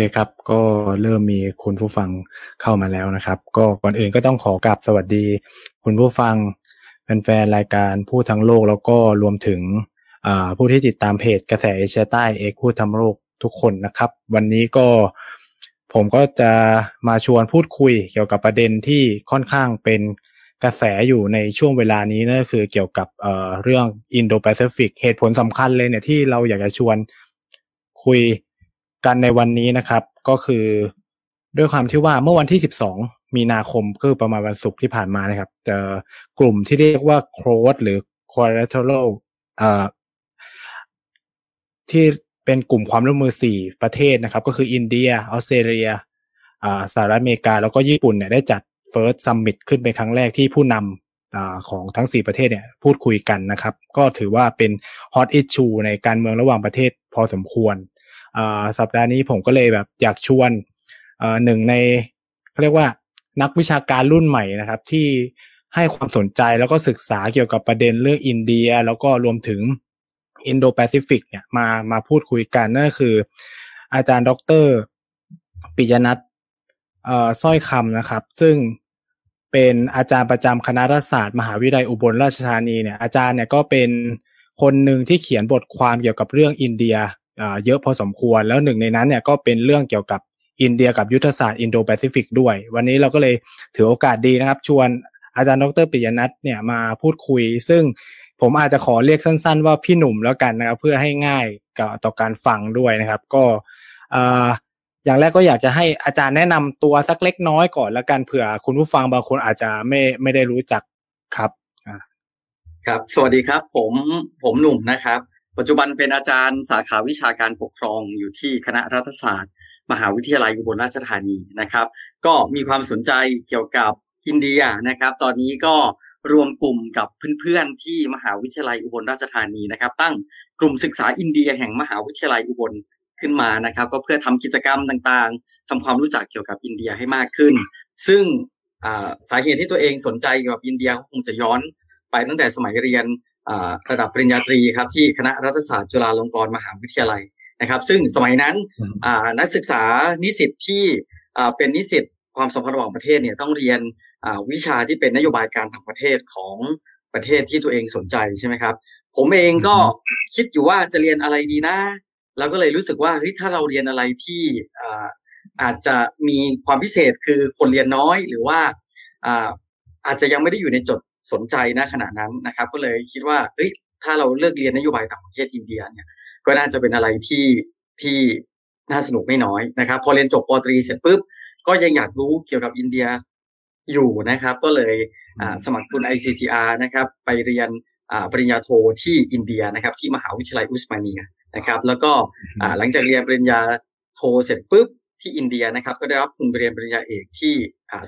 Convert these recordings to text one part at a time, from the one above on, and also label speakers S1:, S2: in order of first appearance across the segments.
S1: เคครับ ก็เริ่มมีคุณผู้ฟังเข้ามาแล้วนะครับ ก็ก่อนอื่นก็ต้องขอกราบสวัสดี คุณผู้ฟังแฟนๆรายการพูดทั้งโลกแล้วก็รวมถึงผู้ที่ติดตามเพจกระแสเอเชียใต้เอกพูดทั้งโลกทุกคนนะครับ วันนี้ก็ผมก็จะมาชวนพูดคุยเกี่ยวกับประเด็นที่ค่อนข้างเป็นกระแสอยู่ในช่วงเวลานี้นั่นก็คือเกี่ยวกับเเรื่องอินโดแปซิฟิกเหตุผลสำคัญเลยเนี่ยที่เราอยากจะชวนคุย กันในวันนี้นะครับ ก็คือด้วยความที่ว่าเมื่อวันที่ 12 มีนาคมคือประมาณวันศุกร์ที่ผ่านมานะครับเจอกลุ่มที่เรียกว่าโครดหรือ quadrilateral อ่าที่เป็นกลุ่มความร่วมมือสี่ประเทศนะครับ ก็คืออินเดียออสเตรเลียอ่าสหรัฐอเมริกา แล้วก็ญี่ปุ่นเนี่ยได้จัด First Summit ขึ้นเป็นครั้งแรกที่ผู้นำอของทั้งสี่ประเทศเนี่ยพูดคุยกันนะครับ ก็ถือว่าเป็นhot issue ในการเมืองระหว่างประเทศพอสมควร สัปดาห์นี้ผมก็เลยแบบอยากชวนหนึ่งในเขาเรียกว่านักวิชาการรุ่นใหม่นะครับ ที่ให้ความสนใจแล้วก็ศึกษาเกี่ยวกับประเด็นเรื่องอินเดีย แล้วก็รวมถึงอินโดแปซิฟิกเนี่ยมามาพูดคุยกันนั่นก็คือ อาจารย์ดรปิยณัฐ สร้อยคำนะครับ ซึ่งเป็นอาจารย์ประจำคณะรัฐศาสตร์ มหาวิทยาลัยอุบลราชธานีเนี่ยอาจารย์เนี่ยก็เป็นคนหนึ่งที่เขียนบทความเกี่ยวกับเรื่องอินเดีย เยอะพอสมควร แล้วหนึ่งในนั้นเนี่ยก็เป็นเรื่องเกี่ยวกับอินเดียกับยุทธศาสตร์อินโดแปซิฟิกด้วย วันนี้เราก็เลยถือโอกาสดีนะครับ ชวนอาจารย์ดรปิยนัทเนี่ยมาพูดคุย ซึ่งผมอาจจะขอเรียกสั้น ๆ ว่าพี่หนุ่มแล้วกันนะครับ เพื่อให้ง่ายกับต่อการฟังด้วยนะครับ ก็อย่างแรกก็อยากจะให้อาจารย์แนะนำตัวสักเล็กน้อยก่อนแล้วกันเผื่อคุณผู้ฟังบางคนอาจจะไม่ไม่ได้รู้จักครับ
S2: ครับ สวัสดีครับ ผมผมหนุ่มนะครับ ปัจจุบันเป็นอาจารย์สาขาวิชาการปกครองอยู่ที่คณะรัฐศาสตร์ มหาวิทยาลัยอุบลราชธานีนะครับ ก็มีความสนใจเกี่ยวกับอินเดียนะครับ ตอนนี้ก็รวมกลุ่มกับเพื่อนๆที่มหาวิทยาลัยอุบลราชธานีนะครับ ตั้งกลุ่มศึกษาอินเดียแห่งมหาวิทยาลัยอุบลขึ้นมานะครับ ก็เพื่อทำกิจกรรมต่างๆทำความรู้จักเกี่ยวกับอินเดียให้มากขึ้น ซึ่งสาเหตุที่ตัวเองสนใจเกี่ยวกับอินเดียคงจะย้อนไปตั้งแต่สมัยเรียน ระดับปริญญาตรีครับที่คณะรัฐศาสตร์จุฬาลงกรณ์มหาวิทยาลัยนะครับ ซึ่งสมัยนั้นนักศึกษานิสิตที่เป็นนิสิตความสัมพันธ์ระหว่างประเทศเนี่ยต้องเรียนวิชาที่เป็นนโยบายการต่างประเทศของประเทศที่ตัวเองสนใจใช่ไหมครับ ผมเองก็คิดอยู่ว่าจะเรียนอะไรดีนะแล้วก็เลยรู้สึกว่าเฮ้ยถ้าเราเรียนอะไรที่อาจจะมีความพิเศษคือคนเรียนน้อยหรือว่าอาจจะยังไม่ได้อยู่ในจด สนใจนะขณะนั้นนะครับ ก็เลยคิดว่าเอ้ยถ้าเราเลือกเรียนนโยบายต่างประเทศอินเดียเนี่ยก็น่าจะเป็นอะไรที่ที่น่าสนุกไม่น้อยนะครับ พอเรียนจบปตรีเสร็จปุ๊บก็ยังอยากรู้เกี่ยวกับอินเดียอยู่นะครับ ก็เลยสมัครทุน ICCR นะครับ ไปเรียนปริญญาโทที่อินเดียนะครับ ที่มหาวิทยาลัยอุสมาเนียนะครับ แล้วก็หลังจากเรียนปริญญาโทเสร็จปุ๊บที่อินเดียนะครับ ก็ได้รับทุนไปเรียนปริญญาเอกที่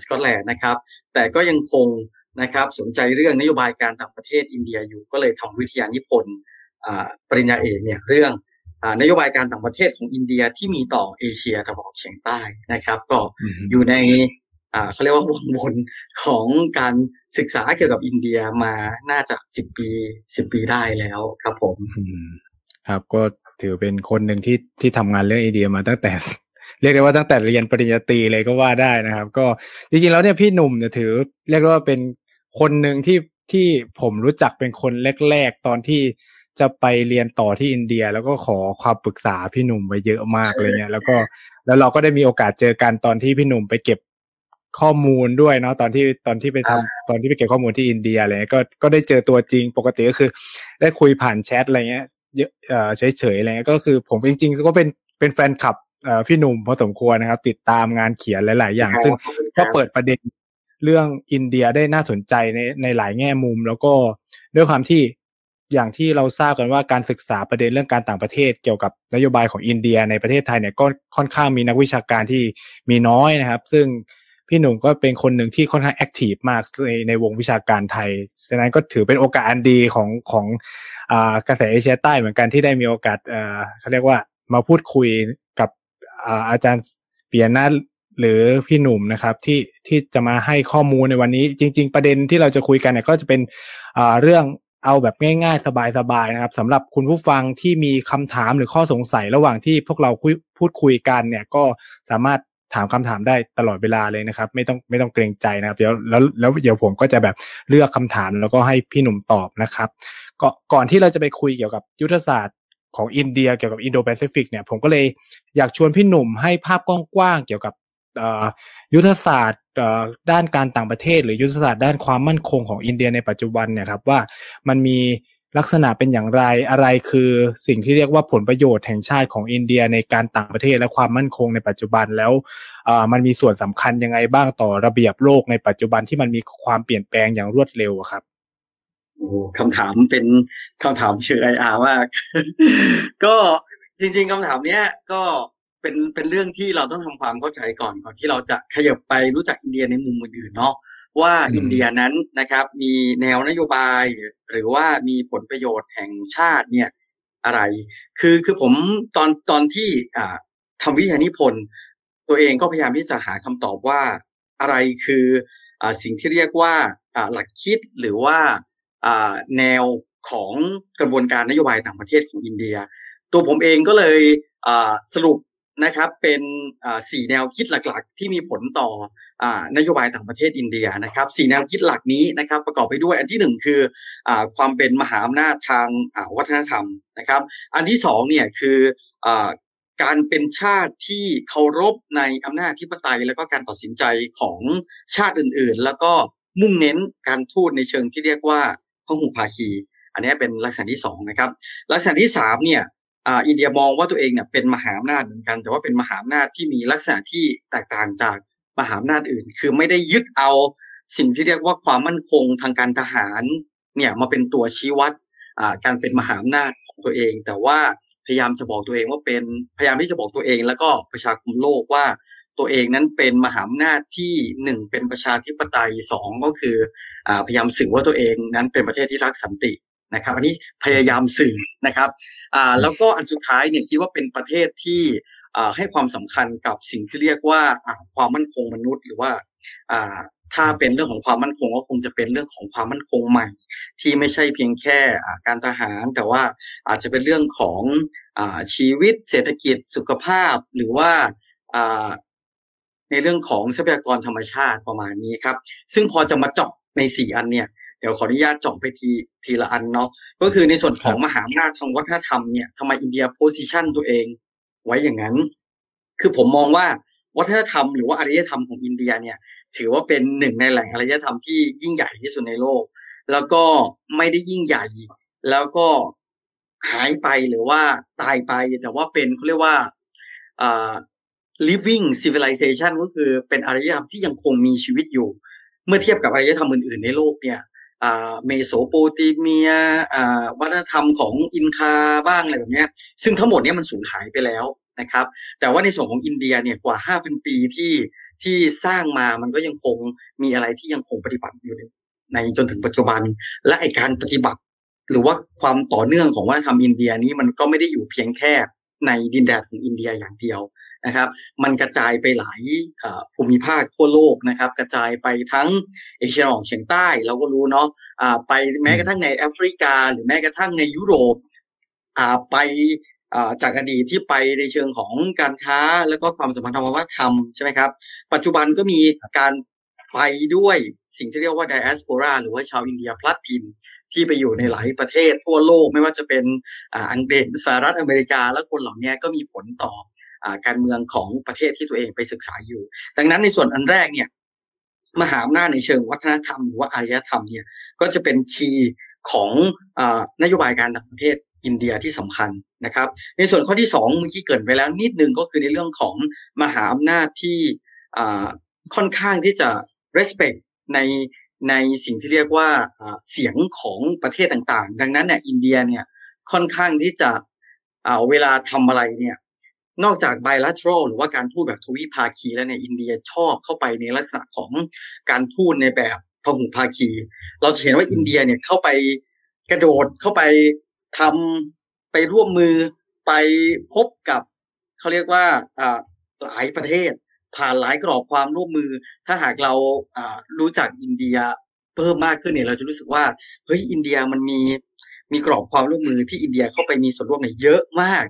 S2: สกอตแลนด์นะครับ แต่ก็ยังคง นะครับสนใจเรื่องนโยบายการต่างประเทศอินเดียอยู่ก็เลยทำวิทยานิพนธ์ปริญญาเอกเนี่ยเรื่องนโยบายการต่างประเทศของอินเดียที่มีต่อเอเชียตะวันออกเฉียงใต้นะครับ ก็อยู่ในเขาเรียกว่าวงวนของการศึกษาเกี่ยวกับอินเดียมาน่าจะสิบปีสิบปีได้แล้วครับผม
S1: ครับก็ถือเป็นคนหนึ่งที่ที่ทำงานเรื่องอินเดียมาตั้งแต่เรียกได้ว่าตั้งแต่เรียนปริญญาตรีเลยก็ว่าได้นะครับ ก็จริงๆแล้วเนี่ยพี่หนุ่มเนี่ยถือ เรียกว่าเป็น คนหนึ่งที่ที่ผมรู้จักเป็นคนแรกๆ ตอนที่จะไปเรียนต่อที่อินเดีย แล้วก็ขอความปรึกษาพี่หนุ่มไปเยอะมากเลยเนี่ยแล้วก็แล้วเราก็ได้มีโอกาสเจอกันตอนที่พี่หนุ่มไปเก็บข้อมูลด้วยเนาะตอนที่ตอนที่ไปทำตอนที่ไปเก็บข้อมูลที่อินเดียอะไรก็ก็ได้เจอตัวจริงปกติก็คือ ได้คุยผ่านแชทอะไรเงี้ยเยอะเฉยเฉยอะไรเงี้ยก็คือผมจริงๆก็เป็นเป็นแฟนคลับพี่หนุ่มพอสมควรนะครับ ติดตามงานเขียนหลาย ๆ อย่าง ซึ่งก็เปิดประเด็น เรื่องอินเดียได้น่าสนใจในในหลายแง่มุม แล้วก็ด้วยความที่อย่างที่เราทราบกันว่าการศึกษาประเด็นเรื่องการต่างประเทศ เกี่ยวกับนโยบายของอินเดียในประเทศไทยเนี่ยก็ค่อนข้างมีนักวิชาการที่มีน้อยนะครับ ซึ่งพี่หนุ่มก็เป็นคนหนึ่งที่ค่อนข้างแอคทีฟมากในในวงวิชาการไทย ฉะนั้นก็ถือเป็นโอกาสอันดีของของอ่ากระแสเอเชียใต้เหมือนกันที่ได้มีโอกาสเอ่อเขาเรียกว่ามาพูดคุยกับอาจารย์เปียนัท หรือพี่หนุ่มนะครับที่ที่จะมาให้ข้อมูลในวันนี้ จริง ๆ ประเด็นที่เราจะคุยกันเนี่ยก็จะเป็นเรื่องเอาแบบง่ายๆ สบายๆนะครับสำหรับคุณผู้ฟังที่มีคำถามหรือข้อสงสัยระหว่างที่พวกเราคุยพูดคุยกันเนี่ยก็สามารถถามคำถามได้ตลอดเวลาเลยนะครับ ไม่ต้องไม่ต้องเกรงใจนะครับ เดี๋ยวแล้วแล้วเดี๋ยวผมก็จะแบบเลือกคำถามแล้วก็ให้พี่หนุ่มตอบนะครับก็ก่อนที่เราจะไปคุยเกี่ยวกับยุทธศาสตร์ของอินเดียเกี่ยวกับอินโดแปซิฟิกเนี่ยผมก็เลยอยากชวนพี่หนุ่มให้ภาพกว้างๆเกี่ยวกับ ยุทธศาสตร์ด้านการต่างประเทศ หรือยุทธศาสตร์ด้านความมั่นคงของอินเดียในปัจจุบันเนี่ยครับว่ามันมีลักษณะเป็นอย่างไรอะไรคือสิ่งที่เรียกว่าผลประโยชน์แห่งชาติของอินเดียในการต่างประเทศและความมั่นคงในปัจจุบันแล้วมันมีส่วนสำคัญยังไงบ้างต่อระเบียบโลกในปัจจุบันที่มันมีความเปลี่ยนแปลงอย่างรวดเร็วครับ
S2: โอ้คำถามเป็นคำถามเชิงไออามาก ก็จริง ๆคำถามเนี้ยก็ เป็นเป็นเรื่องที่เราต้องทำความเข้าใจก่อนก่อนที่เราจะขยับไปรู้จักอินเดียในมุมอื่นๆเนาะว่าอินเดียนั้นนะครับมีแนวนโยบายหรือว่ามีผลประโยชน์แห่งชาติเนี่ยอะไร คือคือผมตอนตอนที่อ่าทำวิทยานิพนธ์ตัวเองก็พยายามที่จะหาคำตอบว่าอะไรคืออ่าสิ่งที่เรียกว่าอ่าหลักคิดหรือว่าอ่าแนวของกระบวนการนโยบายต่างประเทศของอินเดีย ตัวผมเองก็เลยสรุป นะครับเป็นสี่แนวคิดหลักๆ ที่มีผลต่อนโยบายต่างประเทศอินเดียนะครับสี่แนวคิดหลักนี้นะครับประกอบไปด้วยอันที่หนึ่งคืออความเป็นมหาอำนาจทางวัฒนธรรมนะครับ อันที่สองเนี่ยคืออการเป็นชาติที่เคารพในอำนาจทิปไตย แล้วก็การตัดสินใจของชาติอื่นๆ แล้วก็มุ่งเน้นการทูตในเชิงที่เรียกว่าพหุภาคี อันนี้เป็นลักษณะที่สองนะครับลักษณะที่สามเนี่ย อ่าอินเดียมองว่าตัวเองเนี่ยเป็นมหาอำนาจเหมือนกัน แต่ว่าเป็นมหาอำนาจที่มีลักษณะที่แตกต่างจากมหาอำนาจอื่น คือไม่ได้ยึดเอาสิ่งที่เรียกว่าความมั่นคงทางการทหารเนี่ยมาเป็นตัวชี้วัดอ่าการเป็นมหาอำนาจของตัวเอง แต่ว่าพยายามจะบอกตัวเองว่าเป็นพยายามที่จะบอกตัวเอง แล้วก็ประชาคมโลกว่าตัวเองนั้นเป็นมหาอำนาจที่หนึ่งเป็นประชาธิปไตยสองก็คืออ่าพยายามสื่อว่าตัวเองนั้นเป็นประเทศที่รักสันติ นะครับอันนี้พยายามสื่อนะครับอ่าแล้วก็อันสุดท้ายเนี่ยคิดว่าเป็นประเทศที่อ่าให้ความสำคัญกับสิ่งที่เรียกว่าอ่าความมั่นคงมนุษย์ หรือว่าอ่าถ้าเป็นเรื่องของความมั่นคงก็คงจะเป็นเรื่องของความมั่นคงใหม่ ที่ไม่ใช่เพียงแค่การทหาร แต่ว่าอาจจะเป็นเรื่องของอชีวิตเศรษฐกิจสุขภาพหรือว่าในเรื่องของทรัพยากรธรรมชาติประมาณนี้ครับ ซึ่งพอจะมาเจาะในสี่อันเนี่ย เดี๋ยวขออนุญาตจ่องไปทีทีละอันเนาะก็คือในส่วนของมหาอำนาจทางวัฒนธรรมเนี่ยทำไมอินเดียโพสิชันตัวเอง ไว้อย่างนั้น คือผมมองว่าวัฒนธรรมหรือว่าอารยธรรมของอินเดียเนี่ย ถือว่าเป็นหนึ่งในแหล่งอารยธรรมที่ยิ่งใหญ่ที่สุดในโลก แล้วก็ไม่ได้ยิ่งใหญ่ แล้วก็หายไปหรือว่าตายไปแต่ว่าเป็นเขาเรียกว่าอ่า living civilization ก็คือเป็นอารยธรรมที่ยังคงมีชีวิตอยู่ เมื่อเทียบกับอารยธรรมอื่นๆในโลกเนี่ย เมโสโปเตเมียวัฒนธรรมของอินคาบ้างอะไรแบบนี้ซึ่งทั้งหมดนี้มันสูญหายไปแล้วนะครับ แต่ว่าในส่วนของอินเดียเนี่ยกว่า 5,000 ปีที่ที่สร้างมามันก็ยังคงมีอะไรที่ยังคงปฏิบัติอยู่ในจนถึงปัจจุบัน และไอการปฏิบัติ หรือว่าความต่อเนื่องของวัฒนธรรมอินเดียนี้มันก็ไม่ได้อยู่เพียงแค่ในดินแดนของอินเดียอย่างเดียว นะครับ มันกระจายไปหลายภูมิภาคทั่วโลกนะครับ กระจายไปทั้งเอเชียตะวันออกเฉียงใต้เราก็รู้เนาะไปแม้กระทั่งในแอฟริกา หรือแม้กระทั่งในยุโรปไปจากอดีตที่ไปในเชิงของการค้าแล้วก็ความสัมพันธ์ทางวัฒนธรรมใช่ไหมครับ ปัจจุบันก็มีการไปด้วยสิ่งที่เรียกว่าไดแอสโปราหรือว่าชาวอินเดียพลัดถิ่นที่ไปอยู่ในหลายประเทศทั่วโลกไม่ว่าจะเป็นอังกฤษสหรัฐอเมริกา และคนเหล่านี้ก็มีผลต่อ การเมืองของประเทศที่ตัวเองไปศึกษาอยู่ ดังนั้นในส่วนอันแรกเนี่ยมหาอำนาจในเชิงวัฒนธรรมหรือว่าอารยธรรมเนี่ยก็จะเป็นคีย์ของนโยบายการต่างประเทศอินเดียที่สำคัญนะครับ ในส่วนข้อที่สองเมื่อกี้เกิดไปแล้วนิดนึงก็คือในเรื่องของมหาอำนาจที่ค่อนข้างที่จะ respect ในในสิ่งที่เรียกว่าเสียงของประเทศต่างๆ ดังนั้นเนี่ยอินเดียเนี่ยค่อนข้างที่จะเวลาทำอะไรเนี่ย นอกจาก bilateral หรือว่าการทูตแบบทวิภาคีแล้วเนี่ยอินเดียชอบเข้าไปในลักษณะของการทูตในแบบพหุภาคี เราจะเห็นว่าอินเดียเนี่ยเข้าไปกระโดดเข้าไปทำไปร่วมมือไปพบกับเขาเรียกว่าหลายประเทศ ผ่านหลายกรอบความร่วมมือ ถ้าหากเรารู้จักอินเดียเพิ่มมากขึ้นเนี่ยเราจะรู้สึกว่าเฮ้ยอินเดียมันมี มีกรอบความร่วมมือที่อินเดียเข้าไปมีส่วนร่วมเนี่ยเยอะมาก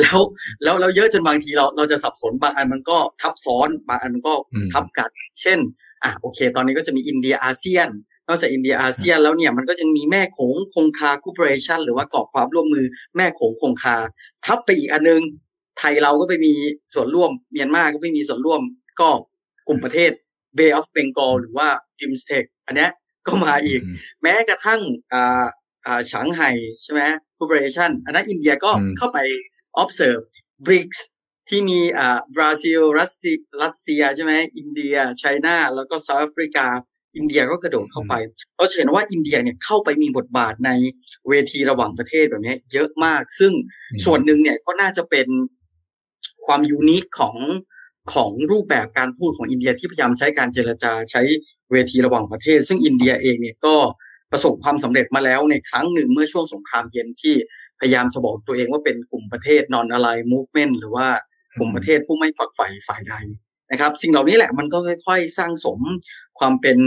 S2: แล้วแล้วแล้วเยอะจนบางทีเราเราจะสับสนบางอันมันก็ทับซ้อนบางอันมันก็ทับกัน เช่นอะโอเค ตอนนี้ก็จะมีอินเดียอาเซียนนอกจากอินเดียอาเซียนแล้วเนี่ยมันก็ยังมีแม่โขงคงคา cooperation หรือว่ากรอบความร่วมมือแม่โขงคงคา ทับไปอีกอันนึง ไทยเราก็ไปมีส่วนร่วมเมียนมาก็ไม่มีส่วนร่วมก็กลุ่มประเทศ Bay of Bengal หรือว่า d i m s t e c อันเนี้ยก็มาอีก แม้กระทั่งอ่า อ่าฉางไห่ใช่ไหม Corporation อันนั้นอินเดียก็เข้าไป observe BRICS ที่มีอ่าบราซิลรัสเซียรัสเซียใช่ไหมอินเดีย China แล้วก็ South Africa อินเดียก็กระโดดเข้าไปเราเห็นว่าอินเดียเนี่ยเข้าไปมีบทบาทในเวทีระหว่างประเทศแบบนี้เยอะมาก ซึ่งส่วนหนึ่งเนี่ยก็น่าจะเป็นความยูนิคของของรูปแบบการพูดของอินเดียที่พยายามใช้การเจรจาใช้เวทีระหว่างประเทศ ซึ่งอินเดียเองเนี่ยก็ ประสบความสำเร็จมาแล้วในครั้งหนึ่งเมื่อช่วงสงครามเย็นที่พยายามจะบอกตัวเองว่าเป็นกลุ่มประเทศนอนอะไร movement หรือว่ากลุ่มประเทศผู้ไม่ฝักใฝ่ฝ่ายใดนะครับ สิ่งเหล่านี้แหละมันก็ค่อย ๆ สร้างสมความเป็น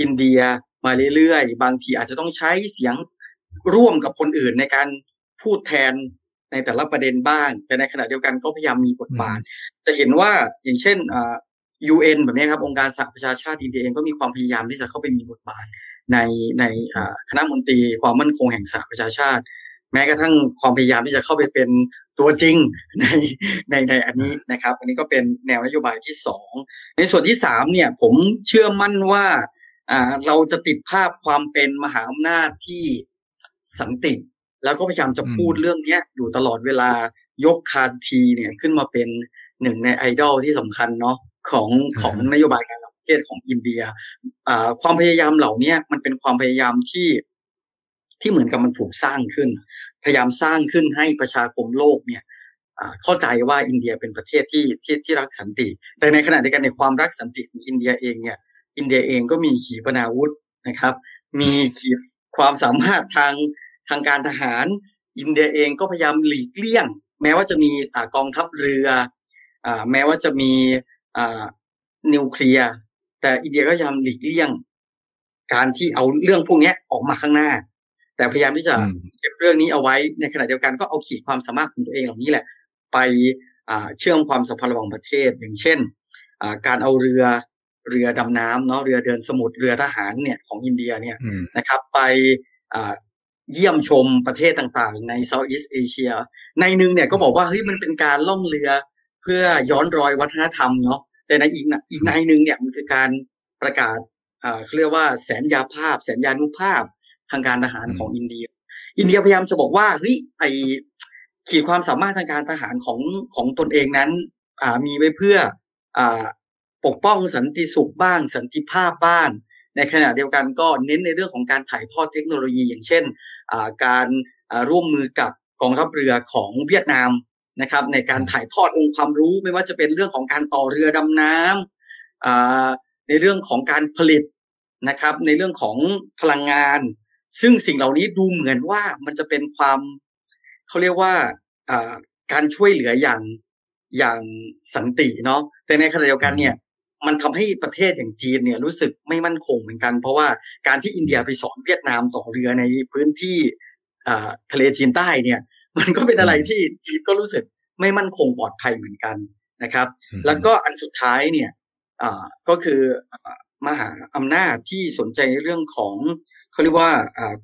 S2: อินเดียมาเรื่อยๆ บางทีอาจจะต้องใช้เสียงร่วมกับคนอื่นในการพูดแทนในแต่ละประเด็นบ้าง แต่ในขณะเดียวกันก็พยายามมีบทบาท จะเห็นว่าอย่างเช่นอ่า UN แบบนี้ครับองค์การสหประชาชาติอินเดียเองก็มีความพยายามที่จะเข้าไปมีบทบาทในในคณะมนตรีความมั่นคงแห่งสหประชาชาติ แม้กระทั่งความพยายามที่จะเข้าไปเป็นตัวจริงในในในอันนี้นะครับ อันนี้ก็เป็นแนวนโยบายที่สองในส่วนที่สามเนี่ยผมเชื่อมั่นว่าอ่าเราจะติดภาพความเป็นมหาอำนาจที่สันติ แล้วก็พยายามจะพูดเรื่องเนี้ยอยู่ตลอดเวลายกคาทีเนี่ยขึ้นมาเป็นหนึ่งในไอดอลที่สำคัญเนาะ ของของนโยบายการประเทศของอินเดียความพยายามเหล่านี้มันเป็นความพยายามที่ที่เหมือนกับมันถูกสร้างขึ้น พยายามสร้างขึ้นให้ประชาคมโลกเนี่ยเข้าใจว่าอินเดียเป็นประเทศที่ที่ที่รักสันติ แต่ในขณะเดียวกันในความรักสันติของอินเดียเองเนี่ยอินเดียเองก็มีขีปนาวุธนะครับ มีขีความสามารถทางทางการทหาร อินเดียเองก็พยายามหลีกเลี่ยง แม้ว่าจะมีกองทัพเรืออแม้ว่าจะมี นิวเคลียร์แต่อินเดียก็พยายามหลีกเลี่ยง การที่เอาเรื่องพวกนี้ออกมาข้างหน้า แต่พยายามที่จะเก็บเรื่องนี้เอาไว้ในขณะเดียวกันก็เอาขีดความสามารถของตัวเองเหล่านี้แหละ ไปเชื่อมความสัมพันธ์ระหว่างประเทศ อย่างเช่นการเอาเรือเรือดำน้ำเนาะเรือเดินสมุทรเรือทหารเนี่ยของอินเดียเนี่ยนะครับ ไปเยี่ยมชมประเทศต่างๆ ในเซาท์อีสเอเชียในหนึ่งเนี่ยก็บอกว่าเฮ้ยมันเป็นการล่องเรือเพื่อย้อนรอยวัฒนธรรมเนาะ แต่ในอีกอีกในหนึ่งเนี่ยมันคือการประกาศเขาเรียกว่าแสนยาภาพ แสนยานุภาพทางการทหารของอินเดีย อินเดียพยายามจะบอกว่าเฮ้ยไอขีดความสามารถทางการทหารของของตนเองนั้นอ่ามีไว้เพื่ออ่าปกป้องสันติสุขบ้าง สันติภาพบ้างในขณะเดียวกันก็เน้นในเรื่องของการถ่ายทอดเทคโนโลยี อย่างเช่นการร่วมมือกับกองทัพเรือของเวียดนาม นะครับ ในการถ่ายทอดองค์ความรู้ไม่ว่าจะเป็นเรื่องของการต่อเรือดำน้ำในเรื่องของการผลิตนะครับ ในเรื่องของพลังงาน ซึ่งสิ่งเหล่านี้ดูเหมือนว่ามันจะเป็นความเขาเรียกว่าการช่วยเหลืออย่างอย่างสันติเนาะแต่ในขณะเดียวกันเนี่ยมันทำให้ประเทศอย่างจีนเนี่ยรู้สึกไม่มั่นคงเหมือนกัน เพราะว่าการที่อินเดียไปสอนเวียดนามต่อเรือในพื้นที่ทะเลจีนใต้เนี่ย มันก็เป็นอะไรที่จีนก็รู้สึกไม่มั่นคงปลอดภัยเหมือนกันนะครับ แล้วก็อันสุดท้ายเนี่ยก็คือมหาอำนาจที่สนใจในเรื่องของเขาเรียกว่า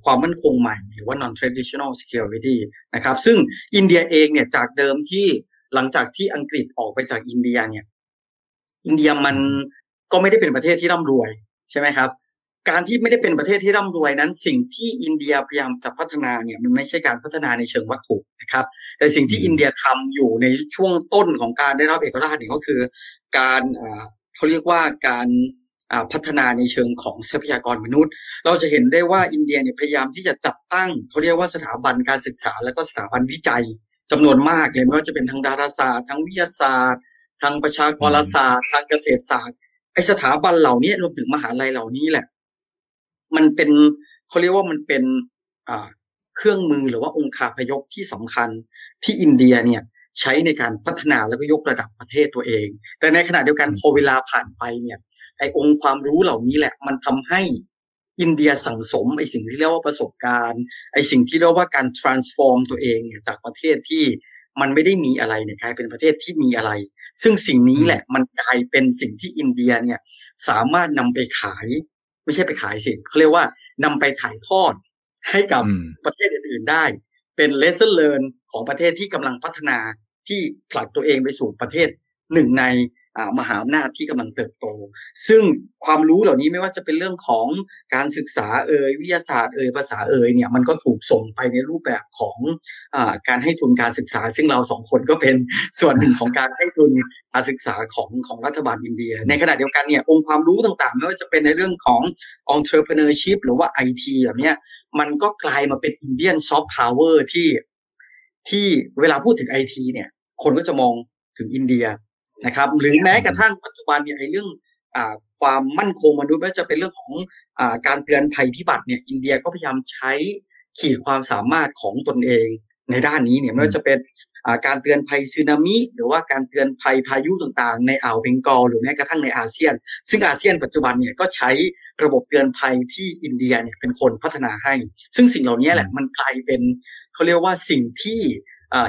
S2: ความมั่นคงใหม่หรือว่า non traditional security นะครับ ซึ่งอินเดียเองเนี่ยจากเดิมที่หลังจากที่อังกฤษออกไปจากอินเดียเนี่ย อินเดียมันก็ไม่ได้เป็นประเทศที่ร่ำรวยใช่ไหมครับ การที่ไม่ได้เป็นประเทศที่ร่ำรวยนั้น สิ่งที่อินเดียพยายามจะพัฒนาเนี่ยมันไม่ใช่การพัฒนาในเชิงวัตถุนะครับ แต่สิ่งที่อินเดียทำอยู่ในช่วงต้นของการได้รับเอกราชเนี่ยก็คือ การเขาเรียกว่าการพัฒนาในเชิงของทรัพยากรมนุษย์ เราจะเห็นได้ว่าอินเดียเนี่ยพยายามที่จะจัดตั้งเขาเรียกว่าสถาบันการศึกษา และก็สถาบันวิจัยจำนวนมากเลยไม่ว่าจะเป็นทางดาราศาสตร์ทางวิทยาศาสตร์ ทางประชากรศาสตร์ ทางเกษตรศาสตร์ไอสถาบันเหล่านี้รวมถึงมหาลัยเหล่านี้แหละ มันเป็นเขาเรียกว่ามันเป็นอ่าเครื่องมือหรือว่าองค์คาพยพที่สำคัญที่อินเดียเนี่ยใช้ในการพัฒนาแล้วก็ยกระดับประเทศตัวเอง แต่ในขณะเดียวกันพอเวลาผ่านไปเนี่ยไอองค์ความรู้เหล่านี้แหละ มันทำให้อินเดียสั่งสมไอสิ่งที่เรียกว่าประสบการณ์ไอสิ่งที่เรียกว่าการ transform ตัวเองเนี่ยจากประเทศที่มันไม่ได้มีอะไรเนี่ยกลายเป็นประเทศที่มีอะไร ซึ่งสิ่งนี้แหละมันกลายเป็นสิ่งที่อินเดียเนี่ยสามารถนำไปขาย ไม่ใช่ไปขายสิเขาเรียกว่านำไปถ่ายทอดให้กับประเทศอื่นๆได้ เป็น lesson learn ของประเทศที่กำลังพัฒนาที่ผลักตัวเองไปสู่ประเทศหนึ่งใน มหาอำนาจที่กำลังเติบโต ซึ่งความรู้เหล่านี้ไม่ว่าจะเป็นเรื่องของการศึกษาเอ่ยวิทยาศาสตร์เอ่ยภาษาเอ่ยเนี่ยมันก็ถูกส่งไปในรูปแบบของอการให้ทุนการศึกษา ซึ่งเราสองคนก็เป็นส่วนหนึ่งของการให้ทุนการศึกษาของของรัฐบาลอินเดีย ในขณะเดียวกันเนี่ยองค์ความรู้ต่างๆ ไม่ว่าจะเป็นในเรื่องของ entrepreneurship หรือว่า IT แบบนี้มันก็กลายมาเป็น Indian soft power ที่ที่เวลาพูดถึงไอทีเนี่ย คนก็จะมองถึงอินเดีย นะครับ หรือแม้กระทั่งปัจจุบันเนี่ยไอเรื่องอความมั่นคงมนุษย์ไม่ว่าจะเป็นเรื่องของอการเตือนภัยพิบัติเนี่ยอินเดียก็พยายามใช้ขีดความสามารถของตนเองในด้านนี้เนี่ยไม่ว่าจะเป็นการเตือนภัยสึนามิ หรือว่าการเตือนภัยพายุต่างๆ ในอ่าวเบงกอลหรือแม้กระทั่งในอาเซียน ซึ่งอาเซียนปัจจุบันเนี่ยก็ใช้ระบบเตือนภัยที่อินเดียเนี่ยเป็นคนพัฒนาให้ ซึ่งสิ่งเหล่านี้แหละมันกลายเป็นเขาเรียกว่าสิ่งที่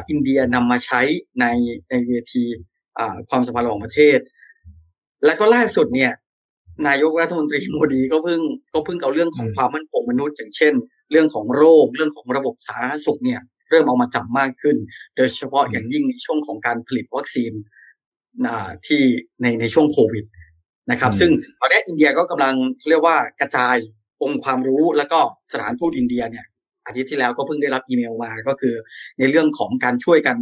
S2: อินเดียนำมาใช้ในในเวที ความสัมพันธ์ระหว่างประเทศ และก็ล่าสุดเนี่ย นายกรัฐมนตรีโมดีก็เพิ่งก็เพิ่งเอาเรื่องของความมั่นคงมนุษย์ อย่างเช่น เรื่องของโรค เรื่องของระบบสาธารณสุขเนี่ย เริ่มเอามาจับมากขึ้น โดยเฉพาะอย่างยิ่งในช่วงของการผลิตวัคซีนที่ในในช่วงโควิดนะครับ ซึ่งตอนนี้อินเดียก็กำลังเรียกว่ากระจายองค์ความรู้แล้วก็สถานทูตอินเดียเนี่ยอาทิตย์ที่แล้วก็เพิ่งได้รับอีเมลมาก็คือ ในเรื่องของการช่วยกัน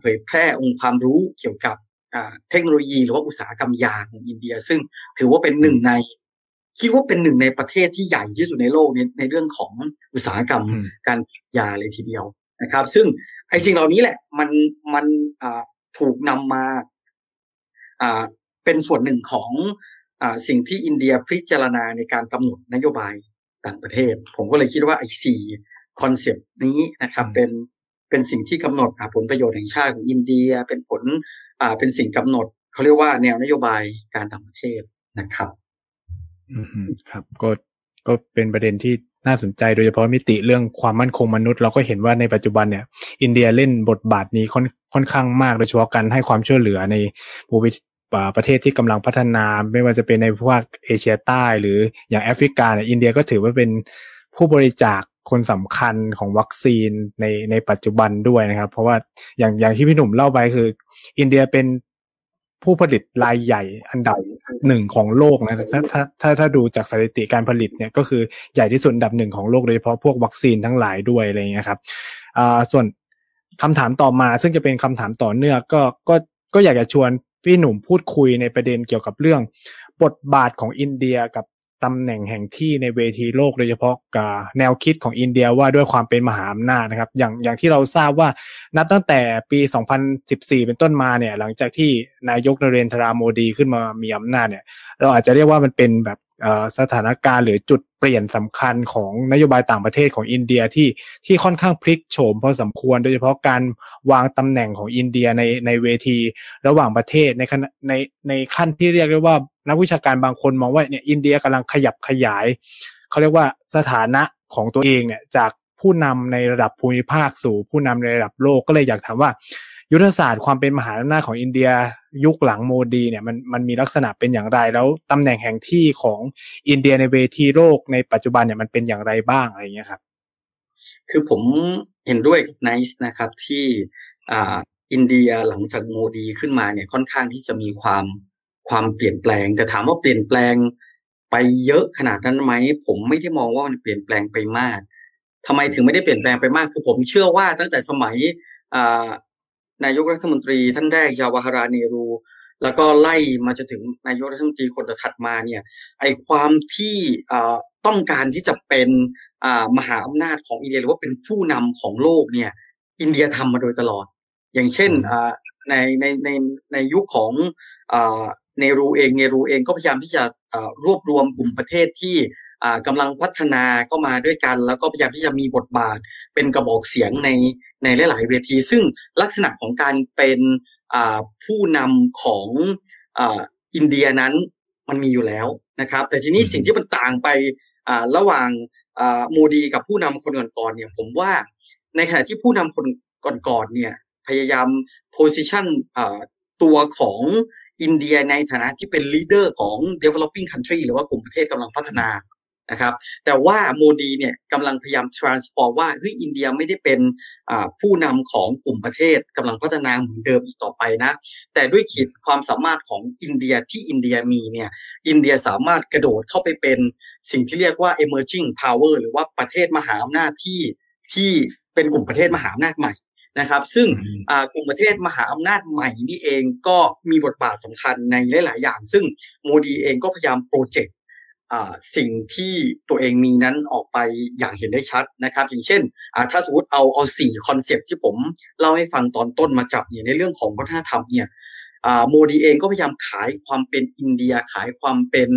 S2: เผยแพร่องค์ความรู้เกี่ยวกับ เทคโนโลยีหรือว่าอุตสาหกรรมยาของอินเดีย ซึ่งถือว่าเป็นหนึ่งใน คิดว่าเป็นหนึ่งในประเทศที่ใหญ่ที่สุดในโลกในในเรื่องของอุตสาหกรรมการยาเลยทีเดียวนะครับ ซึ่งไอ้สิ่งเหล่านี้แหละ มันมันถูกนำมาเป็นส่วนหนึ่งของอสิ่งที่อินเดียพิจารณาในการกำหนดนโยบายต่างประเทศ ผมก็เลยคิดว่าไอ้สี่ concept นี้นะครับเป็นเป็นสิ่งที่กำหนดผลประโยชน์แห่งชาติของอินเดีย เป็นผล อ่าเป็นสิ่งกำหนดเขาเรียกว่าแนวนโยบายการต่างประเทศนะครับ
S1: อืมครับ ก็ก็เป็นประเด็นที่น่าสนใจโดยเฉพาะมิติเรื่องความมั่นคงมนุษย์เราก็เห็นว่าในปัจจุบันเนี่ย อินเดียเล่นบทบาทนี้ค่อนค่อนข้างมากโดยเฉพาะการให้ความช่วยเหลือในภูมิประเทศที่กำลังพัฒนา ไม่ว่าจะเป็นในพวกเอเชียใต้ หรืออย่างแอฟริกาเนี่ยอินเดียก็ถือว่าเป็นผู้บริจาค คนสำคัญของวัคซีนในในปัจจุบันด้วยนะครับ เพราะว่าอย่างอย่างที่พี่หนุ่มเล่าไปคือ อินเดียเป็นผู้ผลิตรายใหญ่อันดับหนึ่งของโลกนะถ้าถ้าถ้าถ้าดูจากสถิติการผลิตเนี่ยก็คือใหญ่ที่สุดอันดับหนึ่งของโลกโดยเฉพาะพวกวัคซีนทั้งหลายด้วยอะไรเงี้ยครับอ่าส่วนคำถามต่อมา ซึ่งจะเป็นคำถามต่อเนื่องก็ก็ก็อยากจะชวนพี่หนุ่มพูดคุยในประเด็นเกี่ยวกับเรื่อง บทบาทของอินเดียกับ ตำแหน่งแห่งที่ในเวทีโลกโดยเฉพาะกับแนวคิดของอินเดียว่าด้วยความเป็นมหาอำนาจนะครับ อย่างอย่างที่เราทราบว่านับตั้งแต่ปี 2014 เป็นต้นมาเนี่ย หลังจากที่นายกนเรนทราโมดีขึ้นมามีอำนาจเนี่ย เราอาจจะเรียกว่ามันเป็นแบบ สถานการณ์หรือจุดเปลี่ยนสำคัญของนโยบายต่างประเทศของอินเดียที่ที่ค่อนข้างพลิกโฉมพอสมควร โดยเฉพาะการวางตำแหน่งของอินเดียในในเวทีระหว่างประเทศในในในขั้นที่เรียกได้ว่านักวิชาการบางคนมองว่าเนี่ยอินเดียกำลังขยับขยายเขาเรียกว่าสถานะของตัวเองเนี่ยจากผู้นำในระดับภูมิภาคสู่ผู้นำในระดับโลกก็เลยอยากถามว่า ยุทธศาสตร์ความเป็นมหาอำนาจของอินเดียยุคหลังโมดีเนี่ยมันมันมีลักษณะเป็นอย่างไร แล้วตำแหน่งแห่งที่ของอินเดียในเวทีโลกในปัจจุบันเนี่ยมันเป็นอย่างไรบ้างอะไรเงี้ยครับ
S2: คือผมเห็นด้วยกับไนซ์นะครับที่อ่าอินเดียหลังจากโมดีขึ้นมาเนี่ยค่อนข้างที่จะมีความความเปลี่ยนแปลง แต่ถามว่าเปลี่ยนแปลงไปเยอะขนาดนั้นไหมผมไม่ได้มองว่ามันเปลี่ยนแปลงไปมากทำไมถึงไม่ได้เปลี่ยนแปลงไปมาก คือผมเชื่อว่าตั้งแต่สมัยอ่า นายกรัฐมนตรีท่านแรกยาวาฮาราเนรู แล้วก็ไล่มาจนถึงนายกรัฐมนตรีคนถัดมาเนี่ยไอความที่ต้องการที่จะเป็นมหาอำนาจของอินเดียหรือว่าเป็นผู้นำของโลกเนี่ยอินเดียทำมาโดยตลอด อย่างเช่นในในในในยุคของเนรูเองเนรูเองก็พยายามที่จะรวบรวมกลุ่มประเทศที่ กำลังพัฒนาเข้ามาด้วยกัน แล้วก็พยายามที่จะมีบทบาท เป็นกระบอกเสียงในในหลาย ๆ เวที ซึ่งลักษณะของการเป็นผู้นำของอินเดียนั้นมันมีอยู่แล้วนะครับ แต่ทีนี้สิ่งที่มันต่างไประหว่างโมดีกับผู้นำคนก่อนๆเนี่ยผมว่าในขณะที่ผู้นำคนก่อนๆเนี่ยพยายาม position ตัวของอินเดียในฐานะที่เป็น leader ของ developing country หรือว่ากลุ่มประเทศกำลังพัฒนา นะครับแต่ว่าโมดีเนี่ยกำลังพยายาม transform ว่าเฮ้ยอินเดียไม่ได้เป็นผู้นำของกลุ่มประเทศกำลังพัฒนาเหมือนเดิมอีกต่อไปนะ แต่ด้วยขีดความสามารถของอินเดียที่อินเดียมีเนี่ยอินเดียสามารถกระโดดเข้าไปเป็นสิ่งที่เรียกว่า emerging power หรือว่าประเทศมหาอำนาจที่ที่เป็นกลุ่มประเทศมหาอำนาจใหม่นะครับซึ่งกลุ่มประเทศมหาอำนาจใหม่นี่เองก็มีบทบาทสำคัญในหลาย ๆ อย่าง ซึ่งโมดีเองก็พยายาม project สิ่งที่ตัวเองมีนั้นออกไปอย่างเห็นได้ชัดนะครับ อย่างเช่นถ้าสมมติเอาเอาสี่ concept ที่ผมเล่าให้ฟังตอนต้นมาจับเนี่ยในเรื่องของวัฒนธรรมเนี่ยโมดีเองก็พยายามขายความเป็นอินเดียขายความเป็น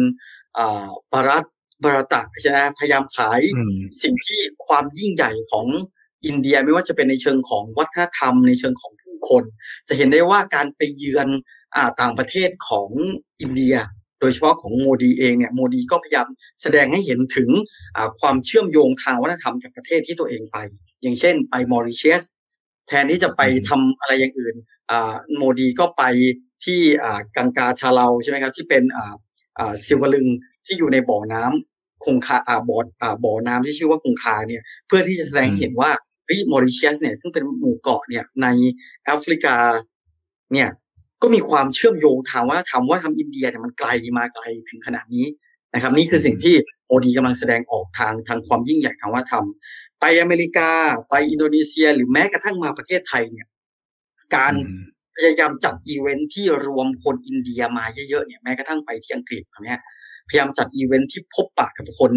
S2: บารัตบารัตะใช่ไหมพยายามขายสิ่งที่ความยิ่งใหญ่ของอินเดียไม่ว่าจะเป็นในเชิงของวัฒนธรรมในเชิงของผู้คน จะเห็นได้ว่าการไปเยือนอต่างประเทศของอินเดียโดยเฉพาะของโมดีเองเนี่ยโมดีก็พยายามแสดงให้เห็นถึงความเชื่อมโยงทางวัฒนธรรมกับประเทศที่ตัวเองไป อย่างเช่นไปมอริเชสแทนที่จะไปทำอะไรอย่างอื่นโมดีก็ไปที่กังกาชาเลาใช่ไหมครับที่เป็นซิลวลึงที่อยู่ในบ่อน้ำคงคาบ่อบ่อน้ำที่ชื่อว่าคงคาเนี่ยเพื่อที่จะแสดงเห็นว่าเฮ้ยมอริเชียสเนี่ยซึ่งเป็นหมู่เกาะเนี่ยในแอฟริกาเนี่ย ก็มีความเชื่อมโยงทางว่าทำว่าทำอินเดียเนี่ยมันไกลมาไกลถึงขนาดนี้นะครับ นี่คือสิ่งที่โอดีกำลังแสดงออกทางทางความยิ่งใหญ่ทางว่าทำไปอเมริกาไปอินโดนีเซีย หรือแม้กระทั่งมาประเทศไทยเนี่ย การพยายามจัดอีเวนท์ที่รวมคนอินเดียมาเยอะๆเนี่ยแม้กระทั่งไปที่อังกฤษเนี่ยพยายามจัดอีเวนท์ที่พบปะกับคน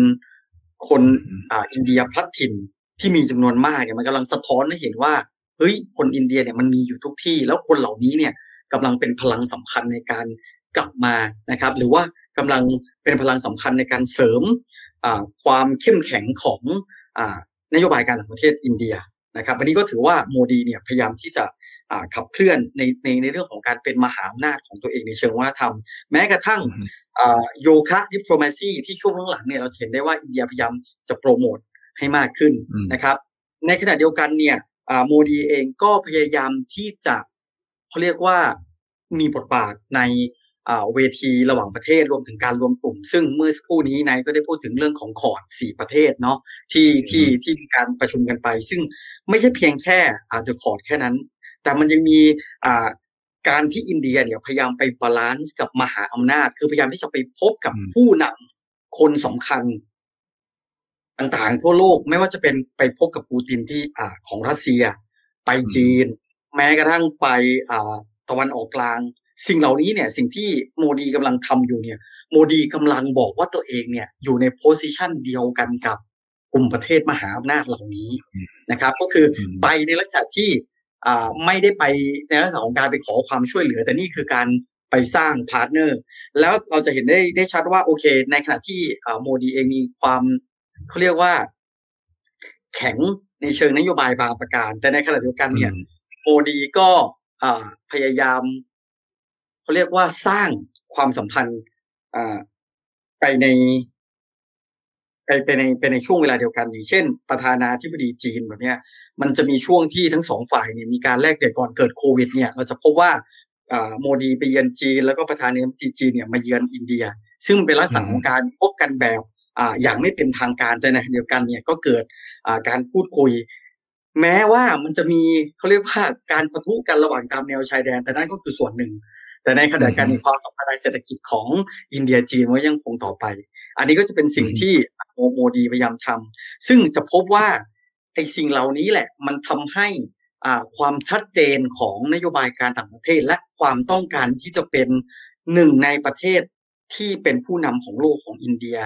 S2: คนอ่าอินเดียพลัดถิ่นที่มีจำนวนมากเนี่ยมันกำลังสะท้อนให้เห็นว่าเฮ้ยคนอินเดียเนี่ยมันมีอยู่ทุกที่ แล้วคนเหล่านี้เนี่ย กำลังเป็นพลังสำคัญในการกลับมานะครับ หรือว่ากำลังเป็นพลังสำคัญในการเสริมความเข้มแข็งของนโยบายการต่างประเทศอินเดียนะครับวันนี้ก็ถือว่าโมดีเนี่ยพยายามที่จะขับเคลื่อนในในในเรื่องของการเป็นมหาอำนาจของตัวเองในเชิงวัฒนธรรม แม้กระทั่งโยคะดิปโลมาซีที่ช่วงหลังๆเนี่ยเราเห็นได้ว่าอินเดียพยายามจะโปรโมทให้มากขึ้นนะครับ ในขณะเดียวกันเนี่ยโมดีเองก็พยายามที่จะ เขาเรียกว่ามีบทบาทในเวทีระหว่างประเทศรวมถึงการรวมกลุ่ม ซึ่งเมื่อสักครู่นี้นายก็ได้พูดถึงเรื่องของคอร์ดสี่ประเทศเนาะที่ที่ที่มีการประชุมกันไป ซึ่งไม่ใช่เพียงแค่อาจจะ Quad แค่นั้น แต่มันยังมีการที่อินเดียเนี่ยพยายามไป balance กับมหาอำนาจ คือพยายามที่จะไปพบกับผู้นำคนสำคัญต่างๆทั่วโลกไม่ว่าจะเป็นไปพบกับปูตินที่อ่าของรัสเซีย ไปจีน แม้กระทั่งไปอ่าตะวันออกกลาง สิ่งเหล่านี้เนี่ยสิ่งที่โมดีกำลังทำอยู่เนี่ยโมดีกำลังบอกว่าตัวเองเนี่ยอยู่ใน position เดียวกันกับกลุ่มประเทศมหาอำนาจเหล่านี้นะครับ ก็คือไปในลักษณะที่อ่าไม่ได้ไปในลักษณะของการไปขอความช่วยเหลือ แต่นี่คือการไปสร้าง partner แล้วเราจะเห็นได้ได้ชัดว่าโอเค ในขณะที่โมดีเองมีความเขาเรียกว่า แข็งในเชิงนโยบายบางประการ แต่ในขณะเดียวกันเนี่ย โมดีก็พยายามเขาเรียกว่าสร้างความสัมพันธ์ไปในไปไปในไปในช่วงเวลาเดียวกันอย่างเช่น ประธานาธิบดีจีนแบบเนี้ย มันจะมีช่วงที่ทั้งสองฝ่ายเนี่ยมีการแลกเปลี่ยนก่อนเกิดโควิด เนี่ย เราจะพบว่าโมดีไปเยือนจีน แล้วก็ประธานาธิบดีจีนเนี่ยมาเยือนอินเดีย ซึ่งเป็นลักษณะของการพบกันแบบอย่างไม่เป็นทางการแต่ในเดียวกันเนี่ยก็เกิดการพูดคุย แม้ว่ามันจะมีเขาเรียกว่าการประทุกันระหว่างตามแนวชายแดน แต่นั่นก็คือส่วนหนึ่ง แต่ในขณะการในความสัมพันธ์เศรษฐกิจของอินเดียจีนว่ายังคงต่อไป อันนี้ก็จะเป็นสิ่งที่โมโมดีพยายามทำซึ่งจะพบว่าไอ้สิ่งเหล่านี้แหละมันทำให้ความชัดเจนของนโยบายการต่างประเทศ และความต้องการที่จะเป็นหนึ่งในประเทศที่เป็นผู้นำของโลกของอินเดีย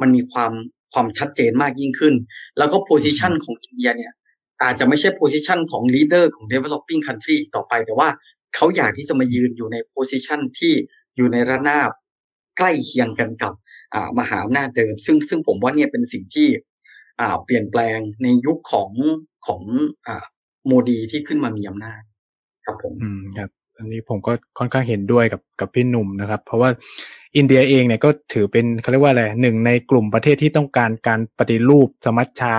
S2: มันมีความความชัดเจนมากยิ่งขึ้น แล้วก็ position ของอินเดียเนี่ย อาจจะไม่ใช่ position ของ leader ของ developing country ต่อไป แต่ว่าเขาอยากที่จะมายืนอยู่ใน position ที่อยู่ในระนาบใกล้เคียงกันกับมหาอำนาจเดิม ซึ่งซึ่งผมว่าเนี่ยเป็นสิ่งที่เปลี่ยนแปลงในยุคของของโมดีที่ขึ้นมามีอำนาจครับผม
S1: อืมครับอันนี้ผมก็ค่อนข้างเห็นด้วยกับกับพี่หนุ่มนะครับ เพราะว่าอินเดียเองเนี่ยก็ถือเป็นเขาเรียกว่าอะไรหนึ่งในกลุ่มประเทศที่ต้องการการปฏิรูปสมัชชา